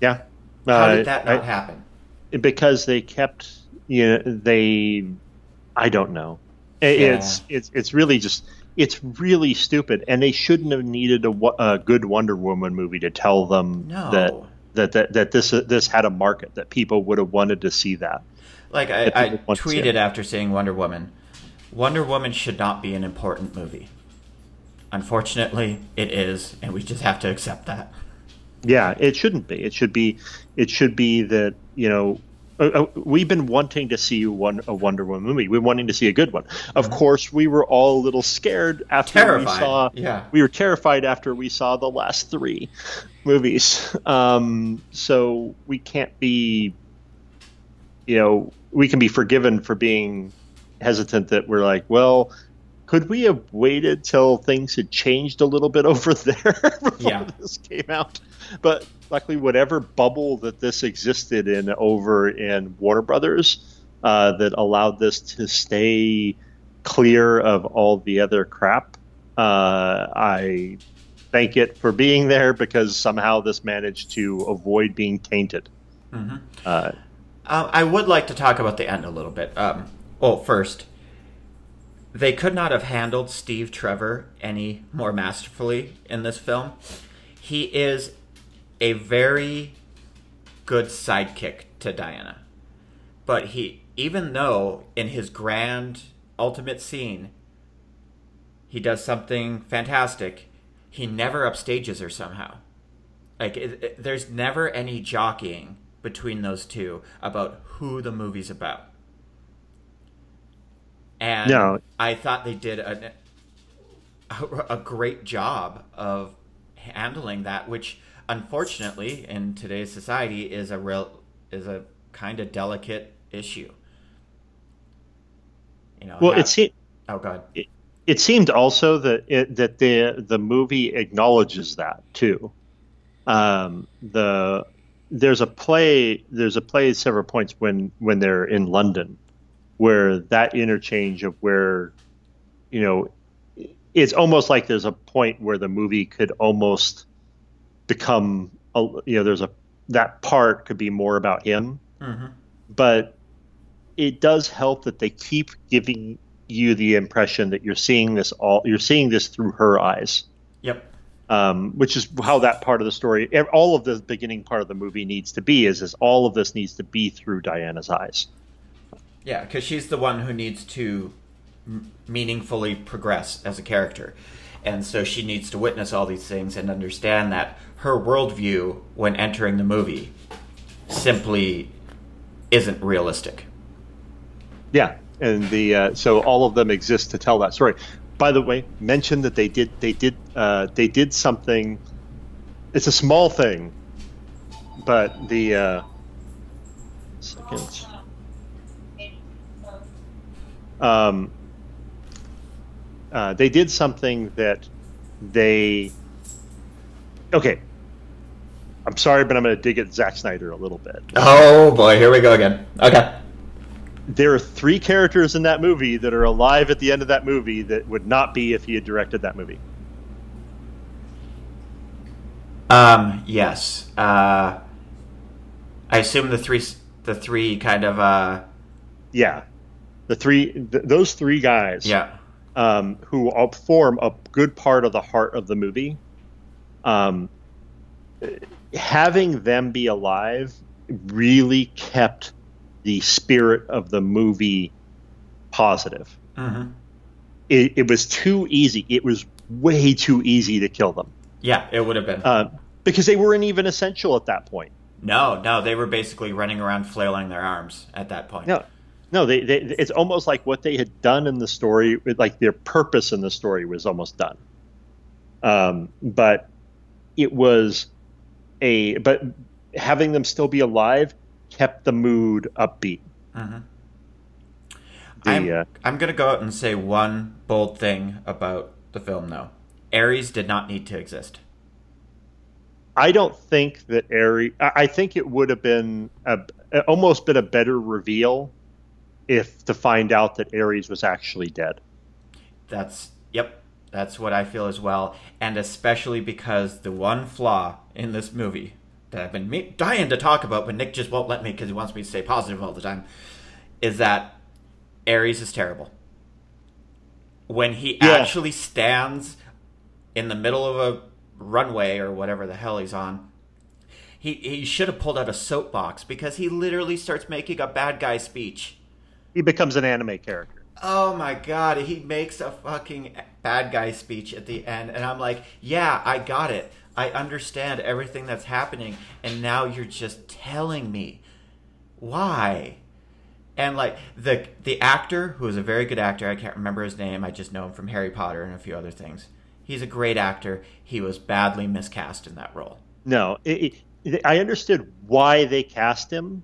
[SPEAKER 1] Yeah.
[SPEAKER 2] How did uh, that not I, happen?
[SPEAKER 1] Because they kept, you know, they. I don't know. It's yeah. it's it's really just it's really stupid, and they shouldn't have needed a, a good Wonder Woman movie to tell them
[SPEAKER 2] no.
[SPEAKER 1] that, that that that this uh, this had a market that people would have wanted to see that.
[SPEAKER 2] Like I, I tweeted after seeing Wonder Woman, Wonder Woman should not be an important movie. Unfortunately, it is, and we just have to accept that.
[SPEAKER 1] Yeah, it shouldn't be. It should be. It should be that you know uh, uh, we've been wanting to see one a Wonder Woman movie. We're wanting to see a good one. Of mm-hmm. course, we were all a little scared after
[SPEAKER 2] terrified.
[SPEAKER 1] we saw.
[SPEAKER 2] Yeah.
[SPEAKER 1] We were terrified after we saw the last three movies. Um, so we can't be, you know, we can be forgiven for being hesitant. That we're like, well, could we have waited till things had changed a little bit over there before
[SPEAKER 2] yeah.
[SPEAKER 1] this came out? But luckily, whatever bubble that this existed in over in Warner Brothers uh, that allowed this to stay clear of all the other crap, uh, I thank it for being there because somehow this managed to avoid being tainted.
[SPEAKER 2] Mm-hmm. Uh, uh, I would like to talk about the end a little bit. Um, well, first, they could not have handled Steve Trevor any more masterfully in this film. He is a very good sidekick to Diana. But he, even though in his grand ultimate scene, he does something fantastic, he never upstages her somehow. Like, it, it, there's never any jockeying between those two about who the movie's about. And no. I thought they did a, a great job of handling that, which unfortunately in today's society is a real is a kind of delicate issue. You know.
[SPEAKER 1] Well, have, it seemed.
[SPEAKER 2] Oh God.
[SPEAKER 1] It, it seemed also that it, that the the movie acknowledges that too. Um, the there's a play there's a play at several points when when they're in London where that interchange of where you know it's almost like there's a point where the movie could almost become a, you know there's a that part could be more about him.
[SPEAKER 2] Mm-hmm.
[SPEAKER 1] but it does help that they keep giving you the impression that you're seeing this all you're seeing this through her eyes.
[SPEAKER 2] Yep.
[SPEAKER 1] Um, which is how that part of the story all of the beginning part of the movie needs to be is is all of this needs to be through diana's eyes
[SPEAKER 2] yeah because she's the one who needs to m- meaningfully progress as a character and so she needs to witness all these things and understand that her worldview when entering the movie simply isn't realistic.
[SPEAKER 1] Yeah, and the uh, so all of them exist to tell that story. By the way, mention that they did they did uh, they did something. It's a small thing, but the uh, second. Um, uh, they did something that they okay I'm sorry, but I'm going to dig at Zack Snyder a little bit.
[SPEAKER 2] Oh boy, here we go again. Okay.
[SPEAKER 1] There are three characters in that movie that are alive at the end of that movie that would not be if he had directed that movie.
[SPEAKER 2] Um. Yes. Uh. I assume the three, the three kind of. uh
[SPEAKER 1] Yeah, the three, th- those three guys.
[SPEAKER 2] Yeah.
[SPEAKER 1] Um, who form a good part of the heart of the movie. Um, having them be alive really kept the spirit of the movie positive.
[SPEAKER 2] Mm-hmm.
[SPEAKER 1] It, it, was too easy. It was way too easy to kill them.
[SPEAKER 2] Yeah, it would have been.
[SPEAKER 1] Uh, because they weren't even essential at that point.
[SPEAKER 2] No, no, they were basically running around flailing their arms at that point.
[SPEAKER 1] No, no, they, they, it's almost like what they had done in the story, like their purpose in the story was almost done. Um, but it was a but having them still be alive kept the mood upbeat.
[SPEAKER 2] Mm-hmm.
[SPEAKER 1] The,
[SPEAKER 2] I'm,
[SPEAKER 1] uh,
[SPEAKER 2] I'm going to go out and say one bold thing about the film, though. Ares did not need to exist.
[SPEAKER 1] I don't think that Ares. I I think it would have been a, almost been a better reveal if to find out that Ares was actually dead.
[SPEAKER 2] That's, yep, that's what I feel as well. And especially because the one flaw in this movie that I've been me- dying to talk about, but Nick just won't let me because he wants me to stay positive all the time, is that Ares is terrible. When he
[SPEAKER 1] Yeah.
[SPEAKER 2] actually stands in the middle of a runway or whatever the hell he's on, he, he should have pulled out a soapbox because he literally starts making a bad guy speech.
[SPEAKER 1] He becomes an anime character.
[SPEAKER 2] Oh my god, he makes a fucking bad guy speech at the end, and I'm like, yeah, I got it. I understand everything that's happening, and now you're just telling me why. And like the the actor, who is a very good actor, I can't remember his name. I just know him from Harry Potter and a few other things. He's a great actor. He was badly miscast in that role.
[SPEAKER 1] No, it, it, I understood why they cast him,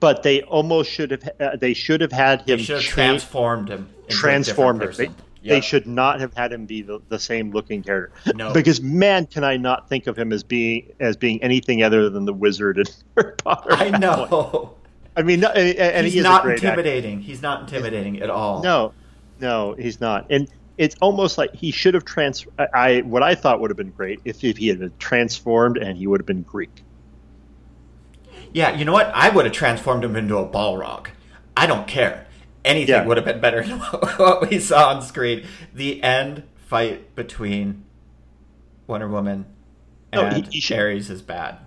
[SPEAKER 1] but they almost should have. Uh, they should have had him
[SPEAKER 2] have
[SPEAKER 1] tra-
[SPEAKER 2] transformed him.
[SPEAKER 1] Transformed him. They,
[SPEAKER 2] person.
[SPEAKER 1] they should not have had him be the, the same looking character.
[SPEAKER 2] No.
[SPEAKER 1] because man, can I not think of him as being as being anything other than the wizard in Harry Potter?
[SPEAKER 2] I know.
[SPEAKER 1] I mean, no, and, and
[SPEAKER 2] He's
[SPEAKER 1] he is
[SPEAKER 2] not
[SPEAKER 1] great actor.
[SPEAKER 2] intimidating. He's not intimidating at all.
[SPEAKER 1] No, no, he's not. And it's almost like he should have trans. I, I what I thought would have been great if, if he had been transformed and he would have been Greek.
[SPEAKER 2] Yeah, you know what? I would have transformed him into a Balrog. I don't care. Anything
[SPEAKER 1] Yeah.
[SPEAKER 2] would have been better than what we saw on screen. The end fight between Wonder Woman
[SPEAKER 1] No,
[SPEAKER 2] and
[SPEAKER 1] he- he should-
[SPEAKER 2] Ares is bad.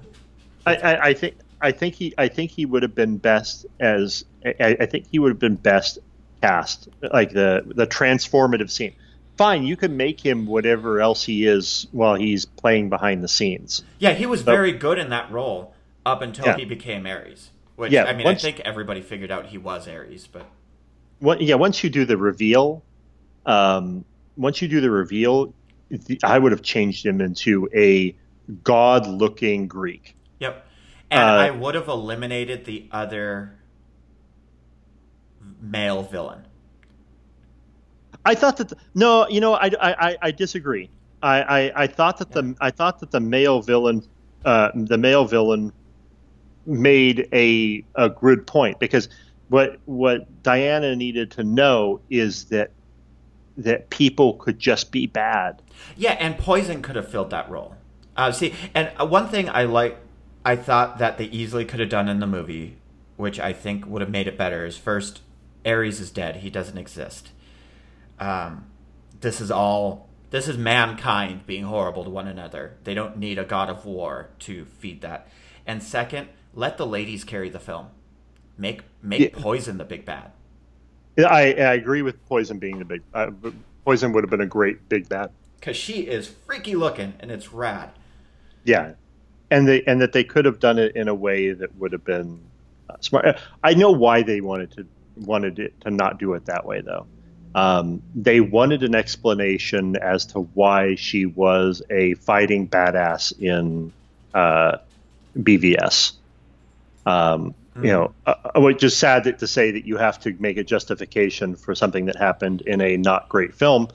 [SPEAKER 1] I, I, I think I think he I think he would have been best as I, I think he would have been best cast like the the transformative scene. Fine, you can make him whatever else he is while he's playing behind the scenes.
[SPEAKER 2] Yeah, he was very good in that role up until
[SPEAKER 1] Yeah.
[SPEAKER 2] he became Ares. Which
[SPEAKER 1] Yeah,
[SPEAKER 2] I mean,
[SPEAKER 1] once-
[SPEAKER 2] I think everybody figured out he was Ares, but
[SPEAKER 1] What, yeah, once you do the reveal, um, once you do the reveal, the, I would have changed him into a god-looking Greek.
[SPEAKER 2] Yep. And
[SPEAKER 1] Uh,
[SPEAKER 2] I would have eliminated the other male villain.
[SPEAKER 1] I thought that the, no, you know, I, I, I- disagree. I, I, I thought that the I thought that the male villain, uh, the male villain, made a a good point because what what Diana needed to know is that that people could just be bad.
[SPEAKER 2] Yeah, and Poison could have filled that role. Uh, see, and uh, one thing I like, I thought that they easily could have done in the movie, which I think would have made it better, is first, Ares is dead. He doesn't exist. Um, this is all. This is mankind being horrible to one another. They don't need a god of war to feed that. And second, let the ladies carry the film. Make make
[SPEAKER 1] Yeah.
[SPEAKER 2] Poison the big bad.
[SPEAKER 1] I, I agree with Poison being the big. Uh, Poison would have been a great big bad.
[SPEAKER 2] Because she is freaky looking and it's rad.
[SPEAKER 1] Yeah, and they and that they could have done it in a way that would have been uh, smart. I know why they wanted to wanted it to not do it that way though. Um, they wanted an explanation as to why she was a fighting badass in uh, BVS. Um, You know, uh, uh, just sad to say that you have to make a justification for something that happened in a not great film,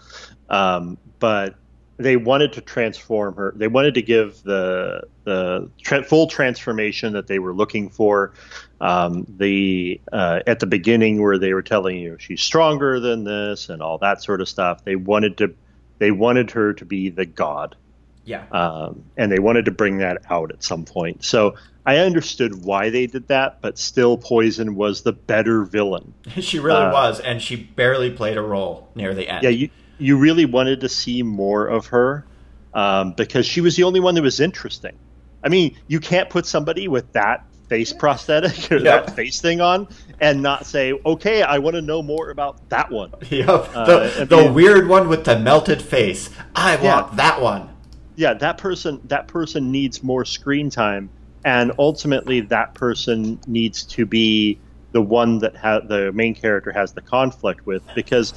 [SPEAKER 1] um, but they wanted to transform her. They wanted to give the the tra- full transformation that they were looking for. Um, the uh, at the beginning where they were telling you she's stronger than this and all that sort of stuff. They wanted to they wanted her to be the god
[SPEAKER 2] Yeah.
[SPEAKER 1] um, and they wanted to bring that out at some point. So I understood why they did that, but still, Poison was the better villain.
[SPEAKER 2] She really
[SPEAKER 1] Uh,
[SPEAKER 2] was, and she barely played a role near the end.
[SPEAKER 1] Yeah, you you really wanted to see more of her um, because she was the only one that was interesting. I mean, you can't put somebody with that face prosthetic or
[SPEAKER 2] Yep.
[SPEAKER 1] that face thing on and not say, "Okay, I want to know more about that one."
[SPEAKER 2] Yep.
[SPEAKER 1] Uh,
[SPEAKER 2] the
[SPEAKER 1] I
[SPEAKER 2] the
[SPEAKER 1] mean-
[SPEAKER 2] weird one with the melted face. I want
[SPEAKER 1] Yeah.
[SPEAKER 2] that one.
[SPEAKER 1] yeah that person that person needs more screen time and ultimately that person needs to be the one that ha- the main character has the conflict with because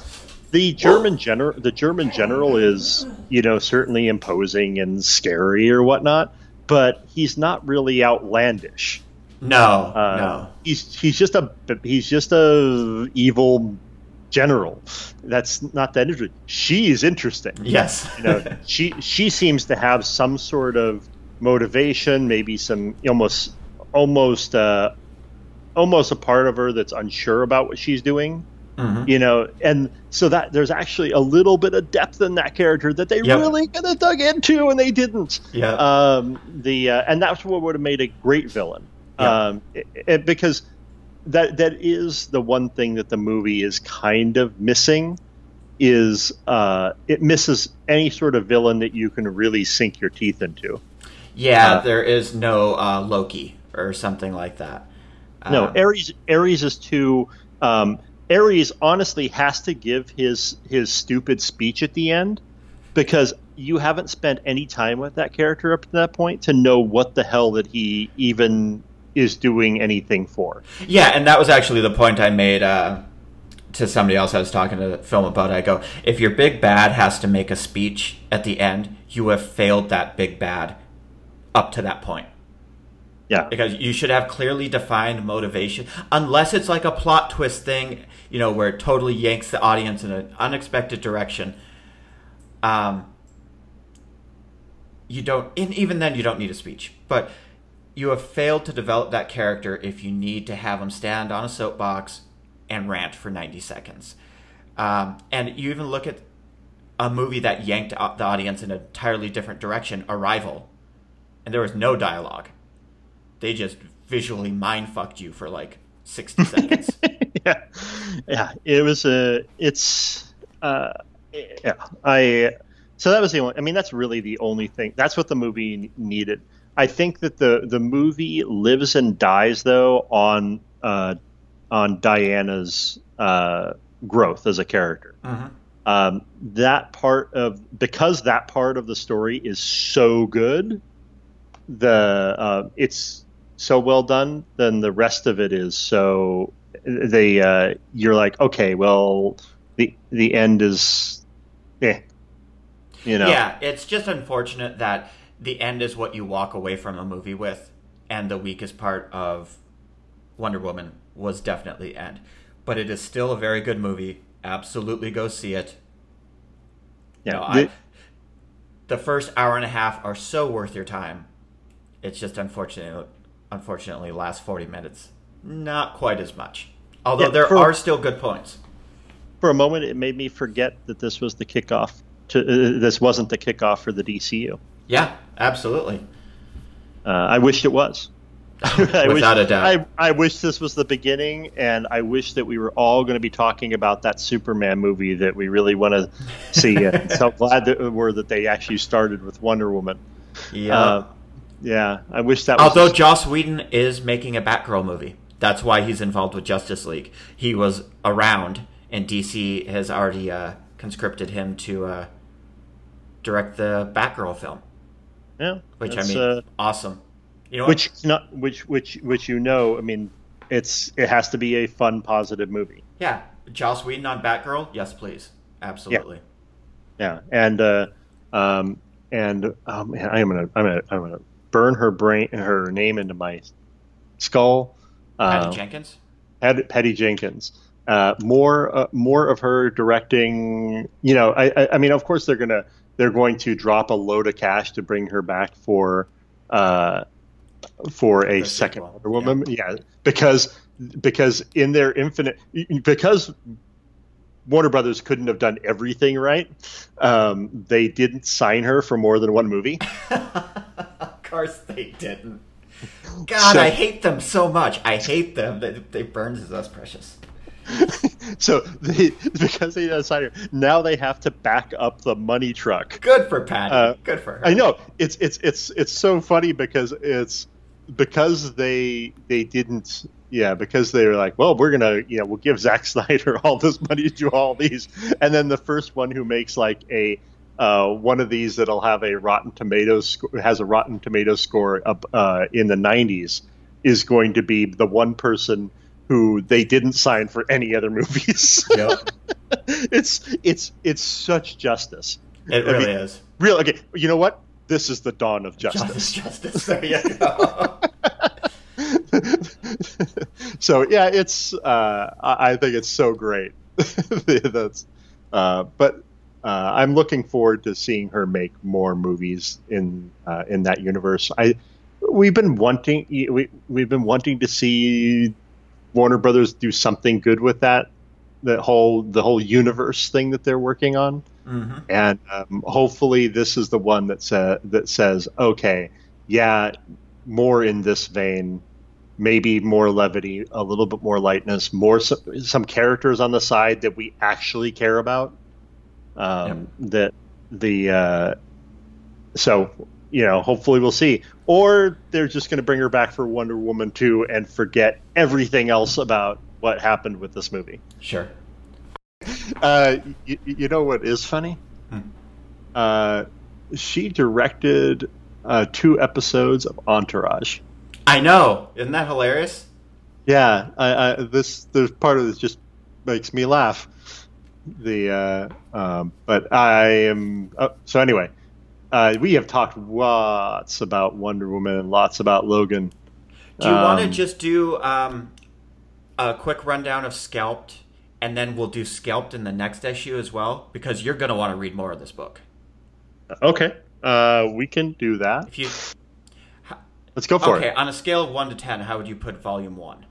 [SPEAKER 1] the German general, the German general is, you know, certainly imposing and scary or whatnot, but he's not really outlandish.
[SPEAKER 2] No,
[SPEAKER 1] Uh,
[SPEAKER 2] no.
[SPEAKER 1] He's he's just a he's just a evil general. That's not that interesting. She is interesting.
[SPEAKER 2] Yes.
[SPEAKER 1] You know, she she seems to have some sort of motivation, maybe some almost almost uh, almost a part of her that's unsure about what she's doing.
[SPEAKER 2] Mhm.
[SPEAKER 1] You know, and so that there's actually a little bit of depth in that character that they
[SPEAKER 2] Yep.
[SPEAKER 1] really could have dug into, and they didn't.
[SPEAKER 2] Yeah.
[SPEAKER 1] Um, the uh, and that's what would have made a great villain.
[SPEAKER 2] Yeah.
[SPEAKER 1] Um, it, it- because that that is the one thing that the movie is kind of missing is uh, it misses any sort of villain that you can really sink your teeth into.
[SPEAKER 2] Yeah,
[SPEAKER 1] uh,
[SPEAKER 2] there is no uh, Loki or something like that.
[SPEAKER 1] No,
[SPEAKER 2] Um,
[SPEAKER 1] Ares Ares is too. Um, Ares honestly has to give his his stupid speech at the end because you haven't spent any time with that character up to that point to know what the hell that he even is doing anything for.
[SPEAKER 2] Yeah, and that was actually the point I made uh, to somebody else I was talking to the film about. I go, if your big bad has to make a speech at the end, you have failed that big bad up to that point.
[SPEAKER 1] Yeah,
[SPEAKER 2] Because you should have clearly defined motivation, unless it's like a plot twist thing, you know, where it totally yanks the audience in an unexpected direction. Um, you don't, and even then, you don't need a speech. But you have failed to develop that character if you need to have him stand on a soapbox and rant for 90 seconds. Um, and you even look at a movie that yanked the audience in an entirely different direction, Arrival, and there was no dialogue. They just visually mind fucked you for like 60 seconds.
[SPEAKER 1] yeah, yeah. It was a. It's. Uh, yeah. I. So that was the only. I mean, that's really the only thing. That's what the movie needed. I think that the the movie lives and dies though on uh, on Diana's uh, growth as a character.
[SPEAKER 2] Mhm.
[SPEAKER 1] Um, that part of because that part of the story is so good, the uh, it's so well done. Then the rest of it is so they uh, you're like okay, well the the end is, eh, you know.
[SPEAKER 2] Yeah, it's just unfortunate that the end is what you walk away from a movie with, and the weakest part of Wonder Woman was definitely end. But it is still a very good movie. Absolutely go see it. You
[SPEAKER 1] Yeah,
[SPEAKER 2] know,
[SPEAKER 1] the-
[SPEAKER 2] I, the first hour and a half are so worth your time. It's just unfortunately, unfortunately, last forty minutes not quite as much. Although
[SPEAKER 1] Yeah,
[SPEAKER 2] there
[SPEAKER 1] for-
[SPEAKER 2] are still good points.
[SPEAKER 1] for a moment, it made me forget that this was the kickoff. To uh, this wasn't the kickoff for the DCU.
[SPEAKER 2] Yeah, absolutely.
[SPEAKER 1] Uh, I wished it was. I
[SPEAKER 2] Without
[SPEAKER 1] wish,
[SPEAKER 2] a doubt.
[SPEAKER 1] I, I wish this was the beginning, and I wish that we were all going to be talking about that Superman movie that we really want to see. So glad that we're that they actually started with Wonder Woman.
[SPEAKER 2] Yeah.
[SPEAKER 1] Uh, yeah, I wish that. was
[SPEAKER 2] Although Joss Whedon is making a Batgirl movie. That's why he's involved with Justice League. He was around, and DC has already uh, conscripted him to uh, direct the Batgirl film,
[SPEAKER 1] yeah,
[SPEAKER 2] which I mean,
[SPEAKER 1] uh,
[SPEAKER 2] awesome. You know,
[SPEAKER 1] which is not which which which you know. I mean, it's it has to be a fun, positive movie.
[SPEAKER 2] yeah, Joss Whedon on Batgirl. Yes, please, absolutely.
[SPEAKER 1] Yeah, and uh, um, and oh man, I am gonna I'm gonna I'm gonna burn her brain her name into my skull.
[SPEAKER 2] Patty
[SPEAKER 1] Uh,
[SPEAKER 2] Jenkins.
[SPEAKER 1] Patty, Patty Jenkins. Uh, more uh, more of her directing. You know, I, I I mean, of course they're gonna they're going to drop a load of cash to bring her back for uh, for a second Wonder Woman. Yeah. because because in their infinite because Warner Brothers couldn't have done everything right. Um, they didn't sign her for more than one movie.
[SPEAKER 2] of course they didn't. God,
[SPEAKER 1] So-
[SPEAKER 2] I hate them so much. I hate them. They, they burns us precious.
[SPEAKER 1] so they because they her, now they have to back up the money truck.
[SPEAKER 2] Good for Patty.
[SPEAKER 1] Uh,
[SPEAKER 2] Good for her.
[SPEAKER 1] I know it's it's it's it's so funny because it's because they they didn't yeah because they were like well we're gonna you know we'll give Zack Snyder all this money to do all these and then the first one who makes like a uh, one of these that'll have a Rotten Tomatoes sc- has a Rotten Tomato score up uh, in the 90s is going to be the one person who they didn't sign for any other movies.
[SPEAKER 2] Yep.
[SPEAKER 1] it's it's it's such justice.
[SPEAKER 2] It
[SPEAKER 1] I
[SPEAKER 2] really
[SPEAKER 1] mean,
[SPEAKER 2] is.
[SPEAKER 1] Real okay. You know what? This is the dawn of justice.
[SPEAKER 2] Justice, justice. There you go.
[SPEAKER 1] so yeah, it's uh, I I think it's so great. That's uh, but uh, I'm looking forward to seeing her make more movies in uh, in that universe. I we've been wanting we we've been wanting to see Warner Brothers do something good with that that whole the whole universe thing that they're working on,
[SPEAKER 2] hmm
[SPEAKER 1] and um, hopefully this is the one that sa- that says okay, yeah, more in this vein. Maybe more levity, a little bit more lightness, more some, some characters on the side that we actually care about um, that the uh, so you know hopefully we'll see or they're just going to bring her back for wonder woman 2 and forget everything else about what happened with this movie
[SPEAKER 2] Sure.
[SPEAKER 1] uh, you, you know what is funny
[SPEAKER 2] Hmm.
[SPEAKER 1] uh, she directed uh, two episodes of entourage
[SPEAKER 2] I know. Isn't that hilarious?
[SPEAKER 1] yeah I, I, this there's part of this just makes me laugh the uh, um, but I am uh, so anyway. Uh, we have talked lots about Wonder Woman and lots about Logan.
[SPEAKER 2] Do you want to
[SPEAKER 1] Um,
[SPEAKER 2] just do um, a quick rundown of Scalped, and then we'll do Scalped in the next issue as well? Because you're going to want to read more of this book.
[SPEAKER 1] Okay, uh, we can do that.
[SPEAKER 2] If you
[SPEAKER 1] Let's go for
[SPEAKER 2] okay,
[SPEAKER 1] it.
[SPEAKER 2] on a scale of one to ten, how would you put Volume One?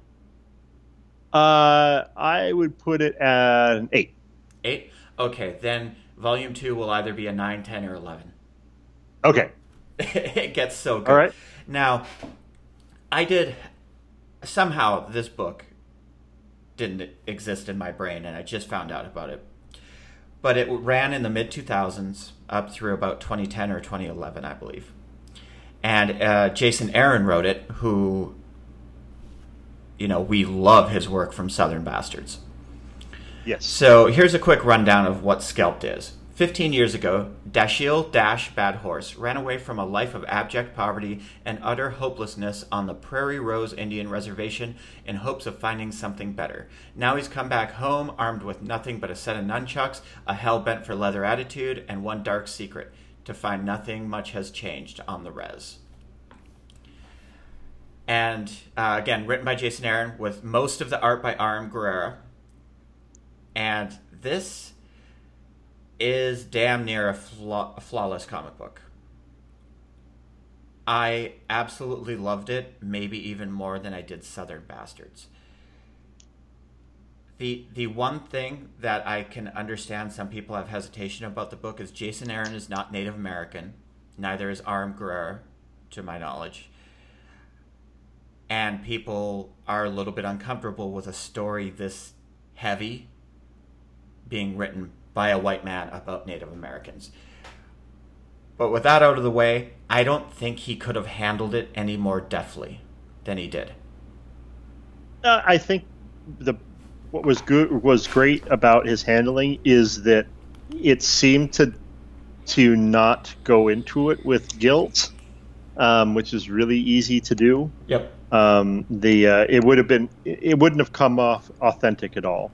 [SPEAKER 1] Uh, I would put it at an eight.
[SPEAKER 2] Eight. Okay, then Volume Two will either be a nine, ten, or eleven.
[SPEAKER 1] Okay,
[SPEAKER 2] it gets so good.
[SPEAKER 1] all right.
[SPEAKER 2] Now, I did somehow this book didn't exist in my brain, and I just found out about it. But it ran in the mid 2000s up through about 2010 or 2011, I believe. And uh, Jason Aaron wrote it, who, you know, we love his work from Southern Bastards.
[SPEAKER 1] Yes.
[SPEAKER 2] So here's a quick rundown of what Scalped is. Fifteen years ago, Dashiell Dash Bad Horse ran away from a life of abject poverty and utter hopelessness on the Prairie Rose Indian Reservation in hopes of finding something better. Now he's come back home armed with nothing but a set of nunchucks, a hell bent for leather attitude, and one dark secret to find nothing much has changed on the res. And uh, again, written by Jason Aaron with most of the art by Aram Guerrera. And this is damn near a, a flawless comic book. I absolutely loved it, maybe even more than I did Southern Bastards. The the one thing that I can understand some people have hesitation about the book is Jason Aaron is not Native American, neither is Aram Guerrera, to my knowledge. And people are a little bit uncomfortable with a story this heavy being written by a white man about Native Americans. But with that out of the way, I don't think he could have handled it any more deftly than he did.
[SPEAKER 1] Uh, I think the what was good was great about his handling is that it seemed to to not go into it with guilt, um, which is really easy to do.
[SPEAKER 2] Yep.
[SPEAKER 1] Um, the uh, it would have been it wouldn't have come off authentic at all.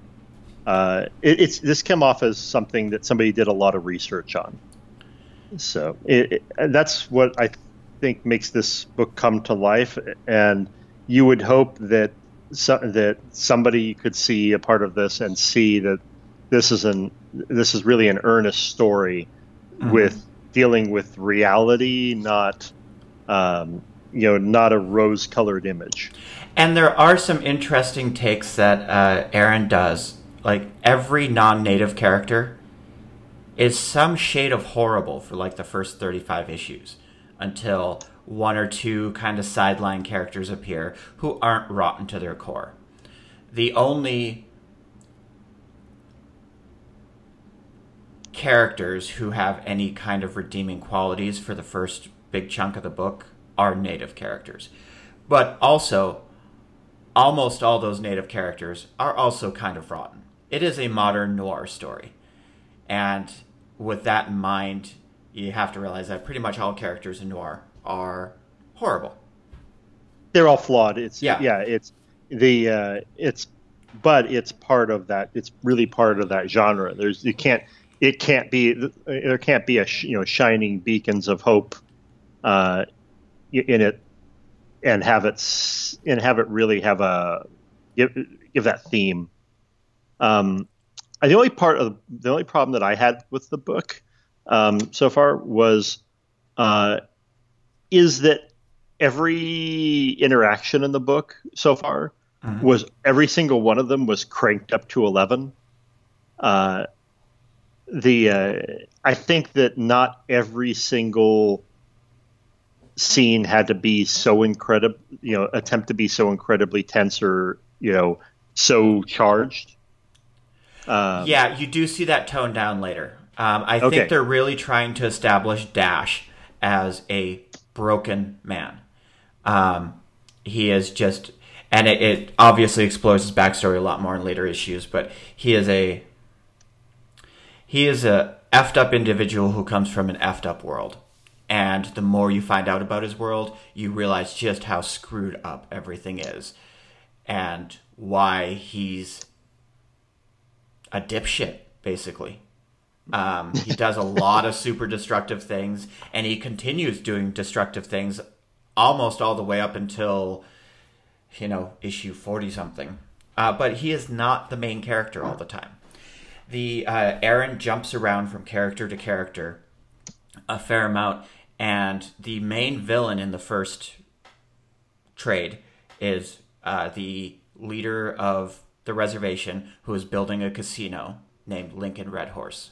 [SPEAKER 1] Uh, it, it's this came off as something that somebody did a lot of research on. So it, it, that's what I think makes this book come to life, and you would hope that so, that somebody could see a part of this and see that this is an this is really an earnest story
[SPEAKER 2] Mhm.
[SPEAKER 1] with dealing with reality, not um, you know, not a rose-colored image.
[SPEAKER 2] And there are some interesting takes that uh, Aaron does. Like every non-native character is some shade of horrible for like the first 35 issues until one or two kind of sideline characters appear who aren't rotten to their core. The only characters who have any kind of redeeming qualities for the first big chunk of the book are native characters. But also, almost all those native characters are also kind of rotten. It is a modern noir story. And with that in mind, you have to realize that pretty much all characters in noir are horrible.
[SPEAKER 1] They're all flawed. It's
[SPEAKER 2] Yeah.
[SPEAKER 1] yeah, it's the uh, it's but it's part of that. It's really part of that genre. There's you can't it can't be there can't be a you know shining beacons of hope uh, in it and have it and have it really have a give give that theme. Um, the only part of the only problem that I had with the book um, so far was uh, is that every interaction in the book so far mm-hmm. was every single one of them was cranked up to eleven. Uh, the uh, I think that not every single scene had to be so incredible, you know, attempt to be so incredibly tense or you know so charged.
[SPEAKER 2] Um, yeah, you do see that tone down later. Um, I okay. think they're really trying to establish Dash as a broken man. Um, he is just, and it, it, obviously explores his backstory a lot more in later issues. But he is a he is a effed up individual who comes from an effed up world. And the more you find out about his world, you realize just how screwed up everything is and why he's a dipshit, basically. Um, he does a lot of super destructive things, and he continues doing destructive things almost all the way up until, you know, issue 40 something. Uh, but he is not the main character all the time. The uh, Aaron jumps around from character to character a fair amount, and the main villain in the first trade is uh, the leader of the reservation who is building a casino named Lincoln Red Horse.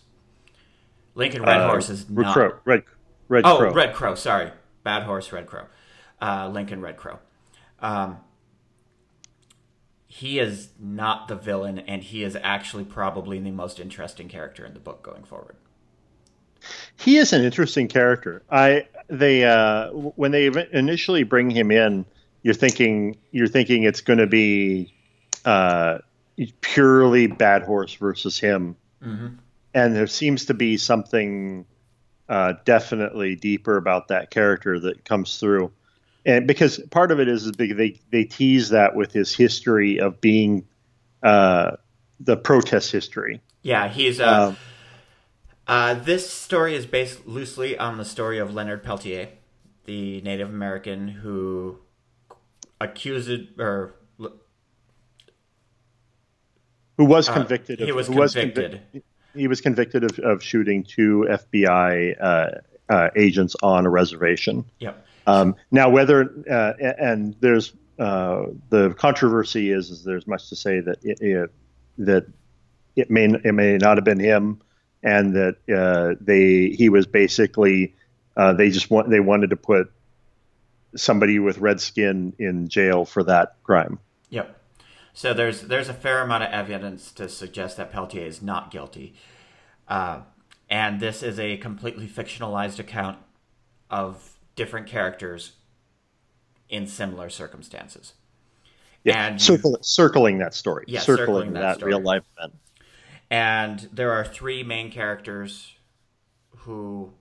[SPEAKER 2] Lincoln Red uh, Horse is
[SPEAKER 1] Red
[SPEAKER 2] not
[SPEAKER 1] Crow. Red Red
[SPEAKER 2] oh,
[SPEAKER 1] Crow.
[SPEAKER 2] Red Crow. Sorry, Bad Horse, Red Crow. Uh, Lincoln Red Crow. Um, he is not the villain, and he is actually probably the most interesting character in the book going forward.
[SPEAKER 1] He is an interesting character. I they uh, when they initially bring him in, you're thinking you're thinking it's going to be uh, purely Bad Horse versus him, mm-hmm. and there seems to be something uh, definitely deeper about that character that comes through. And because part of it is, is they they tease that with his history of being uh, the protest history.
[SPEAKER 2] Yeah, he's uh, um, uh, this story is based loosely on the story of Leonard Peltier, the Native American who accused or
[SPEAKER 1] who was uh, convicted.
[SPEAKER 2] Uh, he was convicted.
[SPEAKER 1] Was convi- he was convicted of, of shooting two FBI uh, uh, agents on a reservation.
[SPEAKER 2] Yep.
[SPEAKER 1] Um, now, whether uh, and there's uh, the controversy is, is there's much to say that it, it, that it may it may not have been him, and that they he was basically they just want they wanted to put somebody with red skin in jail for that crime.
[SPEAKER 2] Yep. So there's there's a fair amount of evidence to suggest that Peltier is not guilty, uh, and this is a completely fictionalized account of different characters in similar circumstances.
[SPEAKER 1] Yeah, and Circle, circling that story,
[SPEAKER 2] yeah,
[SPEAKER 1] circling, circling that, that real life event.
[SPEAKER 2] And there are three main characters who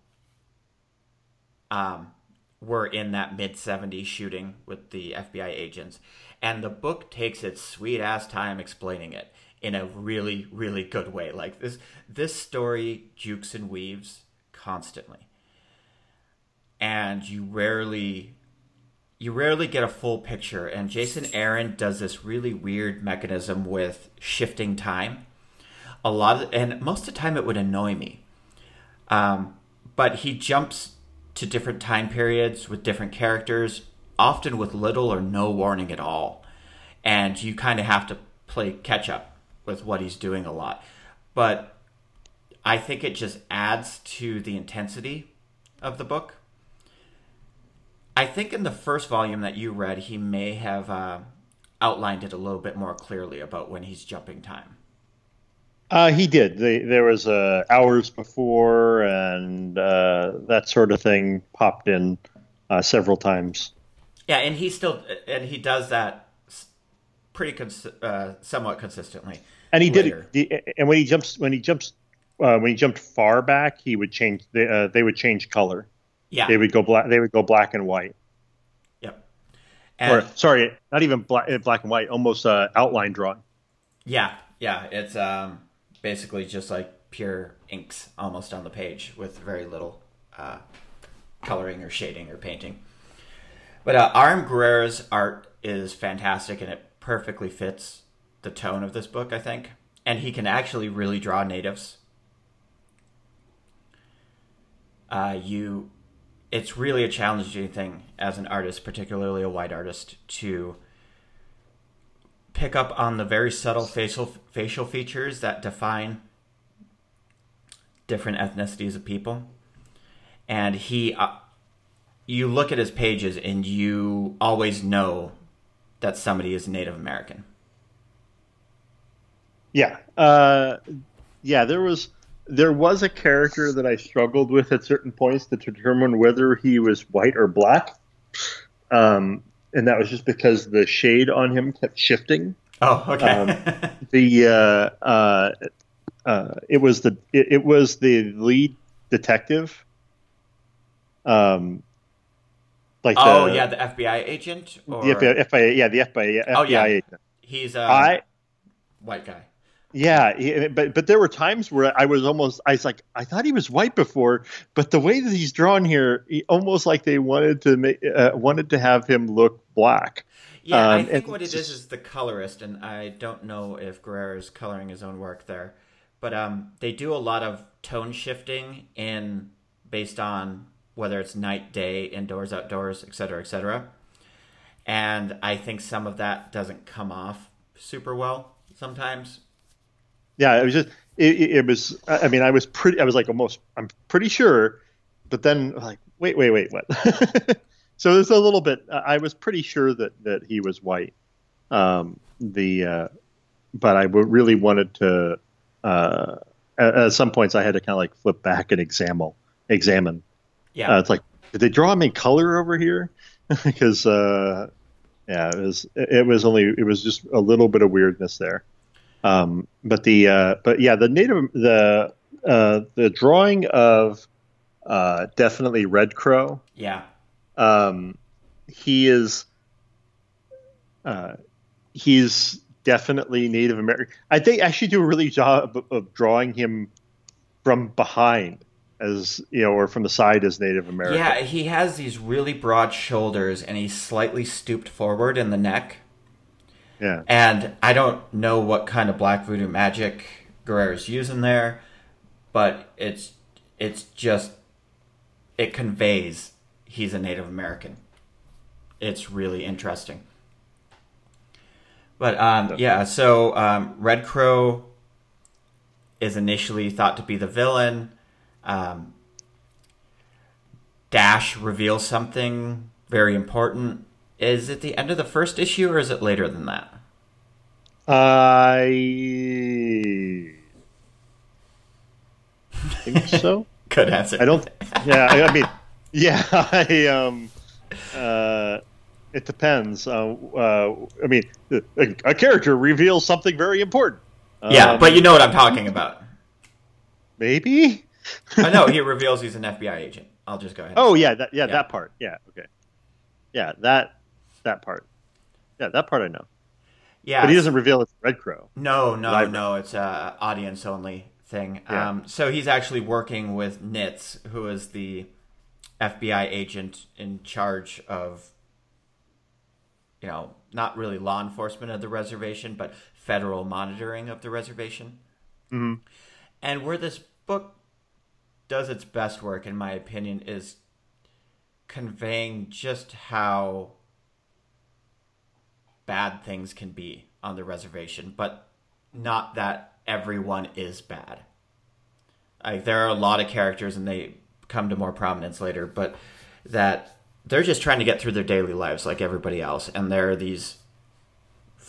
[SPEAKER 2] um, were in that mid 70s shooting with the FBI agents. And the book takes its sweet ass time explaining it in a really, really good way. Like this this story jukes and weaves constantly. And you rarely you rarely get a full picture and Jason Aaron does this really weird mechanism with shifting time. A lot of, and most of the time it would annoy me. Um, but he jumps to different time periods with different characters, often with little or no warning at all. And you kind of have to play catch up with what he's doing a lot. But I think it just adds to the intensity of the book. I think in the first volume that you read, he may have uh, outlined it a little bit more clearly about when he's jumping time.
[SPEAKER 1] Uh, he did. There was uh, hours before, and uh, that sort of thing popped in uh, several times.
[SPEAKER 2] Yeah, and he still and he does that pretty cons- uh, somewhat consistently.
[SPEAKER 1] And he later. did it. And when he jumps, when he jumps, uh, when he jumped far back, he would change. They, they would change color.
[SPEAKER 2] Yeah,
[SPEAKER 1] they would go black. They would go black and white.
[SPEAKER 2] Yep.
[SPEAKER 1] And, or sorry, not even black, black and white, almost uh, outline drawing.
[SPEAKER 2] Yeah, yeah, it's um, basically just like pure inks almost on the page with very little uh, coloring or shading or painting. But uh, R.M. Guerrera's art is fantastic and it perfectly fits the tone of this book, I think. And he can actually really draw natives. Uh, you, it's really a challenging thing as an artist, particularly a white artist, to pick up on the very subtle facial facial features that define different ethnicities of people. And he, uh, you look at his pages and you always know that somebody is Native American.
[SPEAKER 1] Yeah, uh, yeah. There was there was a character that I struggled with at certain points to determine whether he was white or black, um, and that was just because the shade on him kept shifting.
[SPEAKER 2] Oh, okay. um,
[SPEAKER 1] the uh, uh, uh, it was the it, it, was the lead detective. Um,
[SPEAKER 2] like oh the, yeah, the FBI agent.
[SPEAKER 1] Or... The FBI, yeah, the FBI, FBI oh, yeah. agent.
[SPEAKER 2] He's a I, white guy.
[SPEAKER 1] Yeah, but but there were times where I was almost I was like I thought he was white before, but the way that he's drawn here, he, almost like they wanted to make uh, wanted to have him look black.
[SPEAKER 2] Yeah, um, I think what it is is the colorist, and I don't know if Guerrero is coloring his own work there, but um, they do a lot of tone shifting in based on whether it's night, day, indoors, outdoors, etc., etc. And I think some of that doesn't come off super well sometimes.
[SPEAKER 1] Yeah, it was just it, it was. I mean, I was pretty. I was like almost. I'm pretty sure, but then like, wait, wait, wait, what? so there's a little bit. I was pretty sure that that he was white. Um, the uh, but I really wanted to uh, at, at, some points I had to kind of like flip back and examine examine.
[SPEAKER 2] Yeah,
[SPEAKER 1] uh, it's like did they draw me color over here? because uh, yeah, it was it was only it was just a little bit of weirdness there. Um, but the uh, but yeah, the native the uh, the drawing of uh, definitely Red Crow.
[SPEAKER 2] Yeah.
[SPEAKER 1] Um, he is. Uh, he's definitely Native American. I think actually do a really job of drawing him from behind as you know, or from the side as Native American.
[SPEAKER 2] Yeah, he has these really broad shoulders, and he's slightly stooped forward in the neck.
[SPEAKER 1] Yeah,
[SPEAKER 2] and I don't know what kind of black voodoo magic Guerrera's using there, but it's it's just it conveys he's a Native American. It's really interesting. But um, yeah, so um, Red Crow is initially thought to be the villain. Um, Dash reveals something very important. Is it the end of the first issue, or is it later than that?
[SPEAKER 1] I think so.
[SPEAKER 2] Good answer.
[SPEAKER 1] I don't. Yeah, I, I mean, yeah, I um, uh, it depends. Uh, uh, I mean, a, a, character reveals something very important.
[SPEAKER 2] Yeah, um, but you know what I'm talking about.
[SPEAKER 1] Maybe.
[SPEAKER 2] I know he reveals he's an FBI agent. I'll just go ahead.
[SPEAKER 1] Oh yeah, that, yeah, yeah, that part. Yeah, okay. Yeah, that that part. Yeah, that part I know.
[SPEAKER 2] Yeah,
[SPEAKER 1] but he doesn't reveal it's Red Crow.
[SPEAKER 2] No, no, no. It's a audience only thing. Yeah. Um, so he's actually working with Nitz, who is the FBI agent in charge of you know, not really law enforcement of the reservation, but federal monitoring of the reservation.
[SPEAKER 1] Mm-hmm.
[SPEAKER 2] And where this book does its best work, in my opinion, is conveying just how bad things can be on the reservation, but not that everyone is bad. Like there are a lot of characters, and they come to more prominence later, but that they're just trying to get through their daily lives like everybody else, and there are these,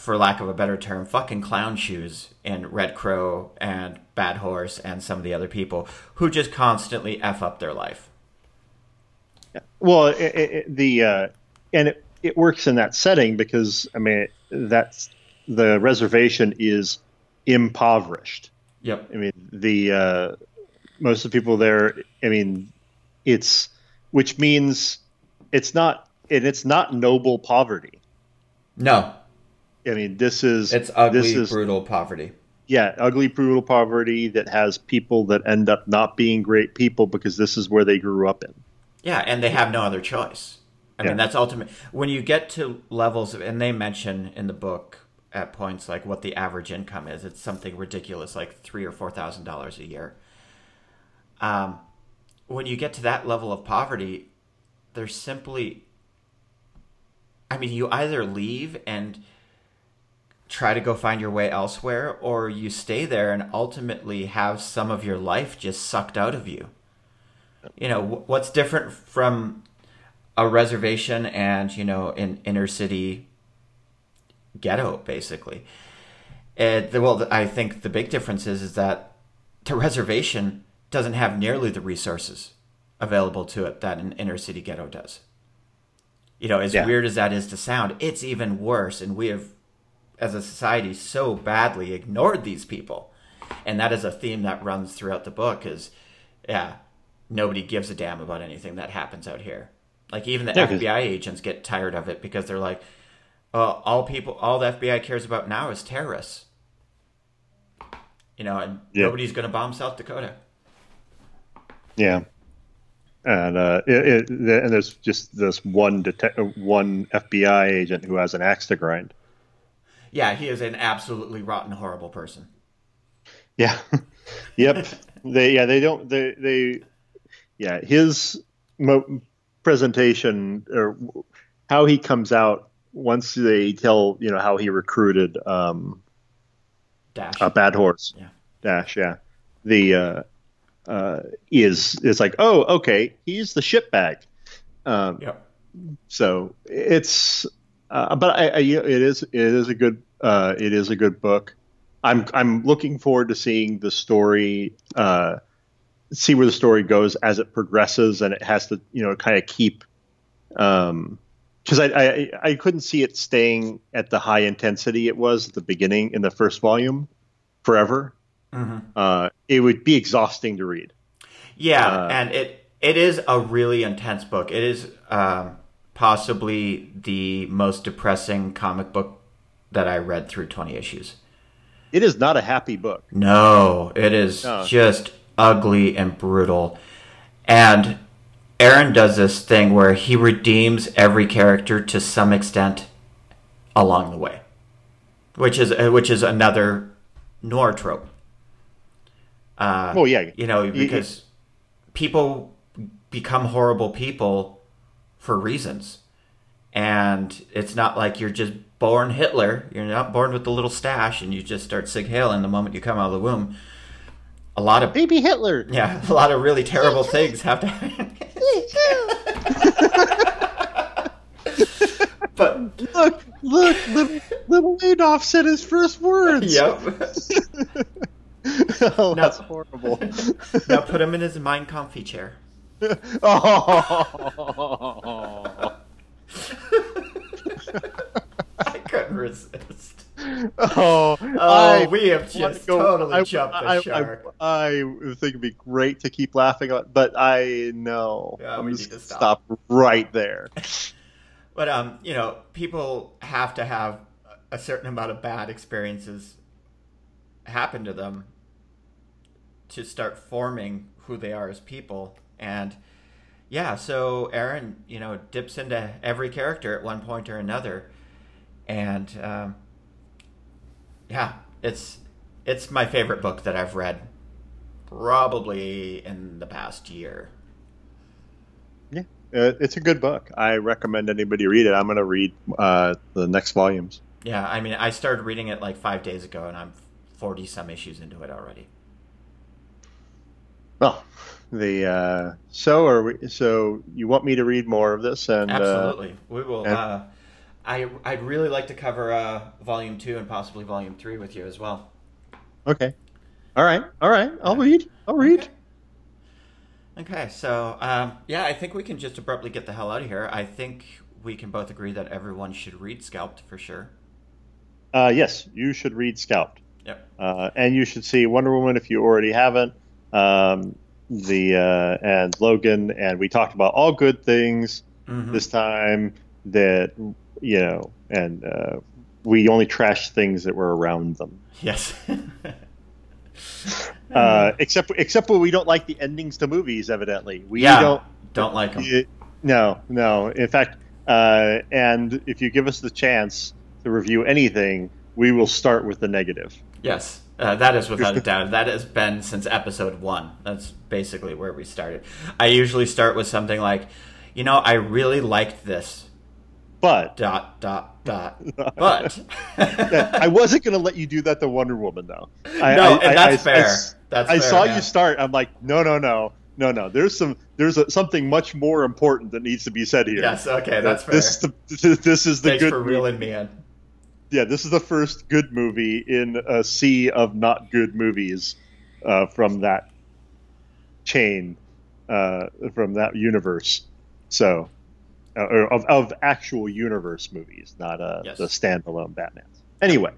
[SPEAKER 2] for lack of a better term, fucking clown shoes in Red Crow and Bad Horse and some of the other people who just constantly f up their life.
[SPEAKER 1] Well, it, it, the uh, and it, it works in that setting because I mean that's the reservation is impoverished.
[SPEAKER 2] Yep.
[SPEAKER 1] I mean the uh, most of the people there. I mean it's which means it's not and it's not noble poverty.
[SPEAKER 2] No,
[SPEAKER 1] I mean this is
[SPEAKER 2] it's ugly,
[SPEAKER 1] this is,
[SPEAKER 2] brutal poverty.
[SPEAKER 1] Yeah, ugly, brutal poverty that has people that end up not being great people because this is where they grew up in.
[SPEAKER 2] Yeah, and they have no other choice. I yeah. mean, that's ultimate. When you get to levels of, and they mention in the book at points like what the average income is, it's something ridiculous, like three or four thousand dollars a year. Um, when you get to that level of poverty, there's simply, I mean, you either leave and try to go find your way elsewhere, or you stay there and ultimately have some of your life just sucked out of you. You know, what's different from a reservation and, you know, an inner city ghetto, basically? It, well, I think the big difference is, is that the reservation doesn't have nearly the resources available to it that an inner city ghetto does. You know, as yeah. weird as that is to sound, it's even worse. And we have as a society so badly ignored these people. And that is a theme that runs throughout the book is yeah nobody gives a damn about anything that happens out here. Like even the yeah, fbi agents get tired of it because they're like uh, all people all the fbi cares about now is terrorists. You know and yeah. nobody's going to bomb south dakota.
[SPEAKER 1] Yeah. And uh, it, it, and there's just this one detec- one FBI agent who has an axe to grind
[SPEAKER 2] yeah, he is an absolutely rotten, horrible person.
[SPEAKER 1] Yeah. yep. they yeah they don't they they yeah his mo- presentation or how he comes out once they tell you know how he recruited um
[SPEAKER 2] Dash
[SPEAKER 1] a bad horse
[SPEAKER 2] yeah
[SPEAKER 1] Dash yeah the uh uh is is like oh okay he's the shitbag um
[SPEAKER 2] yep.
[SPEAKER 1] so it's uh, but I, I, it is it is a good uh, it is a good book. I'm I'm looking forward to seeing the story, uh, see where the story goes as it progresses, and it has to you know kind of keep. Um, because I, I I couldn't see it staying at the high intensity it was at the beginning in the first volume forever. Mm-hmm. Uh, it would be exhausting to read.
[SPEAKER 2] Yeah, uh, and it it is a really intense book. It is um, possibly the most depressing comic book that I read through 20 issues.
[SPEAKER 1] It is not a happy book.
[SPEAKER 2] No, it is no. just ugly and brutal. And Aaron does this thing where he redeems every character to some extent along the way, which is uh, which is another noir trope.
[SPEAKER 1] Uh, well, yeah,
[SPEAKER 2] you know, because people become horrible people for reasons. And it's not like you're just born Hitler. You're not born with the little stash and you just start Sieg Heil the moment you come out of the womb. A lot of
[SPEAKER 1] baby Hitler.
[SPEAKER 2] Yeah, a lot of really terrible things have to happen. but
[SPEAKER 1] look, look, little, little Adolf said his first words.
[SPEAKER 2] Yep.
[SPEAKER 1] oh, that's horrible.
[SPEAKER 2] now put him in his Mein Kampf chair
[SPEAKER 1] oh.
[SPEAKER 2] I couldn't resist.
[SPEAKER 1] Oh,
[SPEAKER 2] oh we have just go, totally I, jumped the I, shark.
[SPEAKER 1] I, I, think it'd be great to keep laughing, but I know
[SPEAKER 2] yeah, I'm we need to stop.
[SPEAKER 1] stop right there.
[SPEAKER 2] but um, you know, people have to have a certain amount of bad experiences happen to them to start forming who they are as people and yeah, so Aaron, you know, dips into every character at one point or another, and um, yeah, it's it's my favorite book that I've read, probably in the past year.
[SPEAKER 1] Yeah, uh, it's a good book. I recommend anybody read it. I'm going to read uh, the next volumes.
[SPEAKER 2] Yeah, I mean, I started reading it like five days ago, and I'm forty some issues into it already.
[SPEAKER 1] Well, the uh, so are we, so you want me to read more of this and
[SPEAKER 2] uh, absolutely uh, we will and, uh, I I'd really like to cover uh, volume two and possibly volume three with you as well.
[SPEAKER 1] Okay. All right. All right. I'll read. I'll read.
[SPEAKER 2] Okay. Okay, so um, yeah, I think we can just abruptly get the hell out of here. I think we can both agree that everyone should read Scalped for sure.
[SPEAKER 1] Uh, yes, you should read Scalped.
[SPEAKER 2] Yep.
[SPEAKER 1] Uh, and you should see Wonder Woman if you already haven't. Um, the uh, and Logan, and we talked about all good things. mm-hmm. this time that you know, and uh, we only trashed things that were around them.
[SPEAKER 2] Yes.
[SPEAKER 1] uh, except except when we don't like the endings to movies. Evidently, we
[SPEAKER 2] yeah,
[SPEAKER 1] don't
[SPEAKER 2] don't like them.
[SPEAKER 1] no, no. In fact, uh, and if you give us the chance to review anything, we will start with the negative.
[SPEAKER 2] Yes. Uh, that is without a doubt. That has been since episode one. That's basically where we started. I usually start with something like, you know, I really liked this.
[SPEAKER 1] But.
[SPEAKER 2] Dot, dot, dot. but.
[SPEAKER 1] I wasn't going to let you do that to Wonder Woman, though.
[SPEAKER 2] I, no, I, and that's I, fair. that's
[SPEAKER 1] I
[SPEAKER 2] fair,
[SPEAKER 1] saw you start. I'm like, no, no, no. No, no. There's some. There's a, something much more important that needs to be said here.
[SPEAKER 2] Yes. Okay. That's fair.
[SPEAKER 1] This, the, this is the
[SPEAKER 2] Thanks
[SPEAKER 1] good.
[SPEAKER 2] for reeling me in
[SPEAKER 1] yeah, this is the first good movie in a sea of not good movies uh, from that chain, uh, from that universe. So, uh, of, of actual universe movies, not uh, yes. the standalone Batman. Anyway,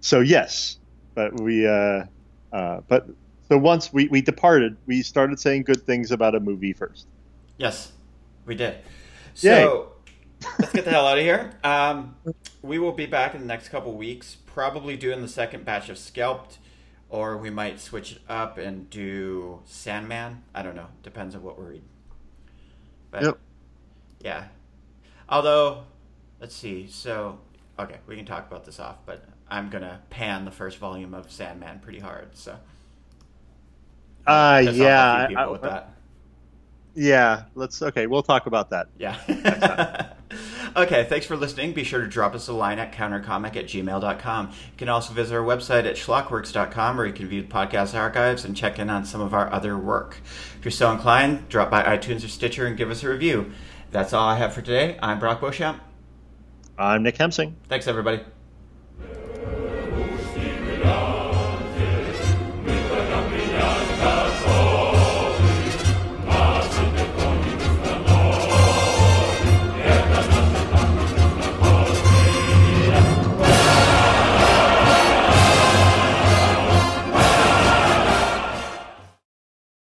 [SPEAKER 1] so yes, but we, uh, uh, but so once we, we departed, we started saying good things about a movie first.
[SPEAKER 2] Yes, we did. So let's get the hell out of here. Um, we will be back in the next couple weeks, probably doing the second batch of Scalped, or we might switch it up and do Sandman. I don't know. Depends on what we're reading. But, yep. Yeah. Although, let's see. So, okay, we can talk about this off, but I'm gonna pan the first volume of Sandman pretty hard. So.
[SPEAKER 1] Uh, yeah. I, yeah. Let's. Okay, we'll talk about that.
[SPEAKER 2] Yeah. Okay, thanks for listening. Be sure to drop us a line at countercomic at gmail.com. You can also visit our website at schlockworks.com where you can view the podcast archives and check in on some of our other work. If you're so inclined, drop by iTunes or Stitcher and give us a review. That's all I have for today. I'm Brock Beauchamp.
[SPEAKER 1] I'm Nick Hemsing.
[SPEAKER 2] Thanks, everybody.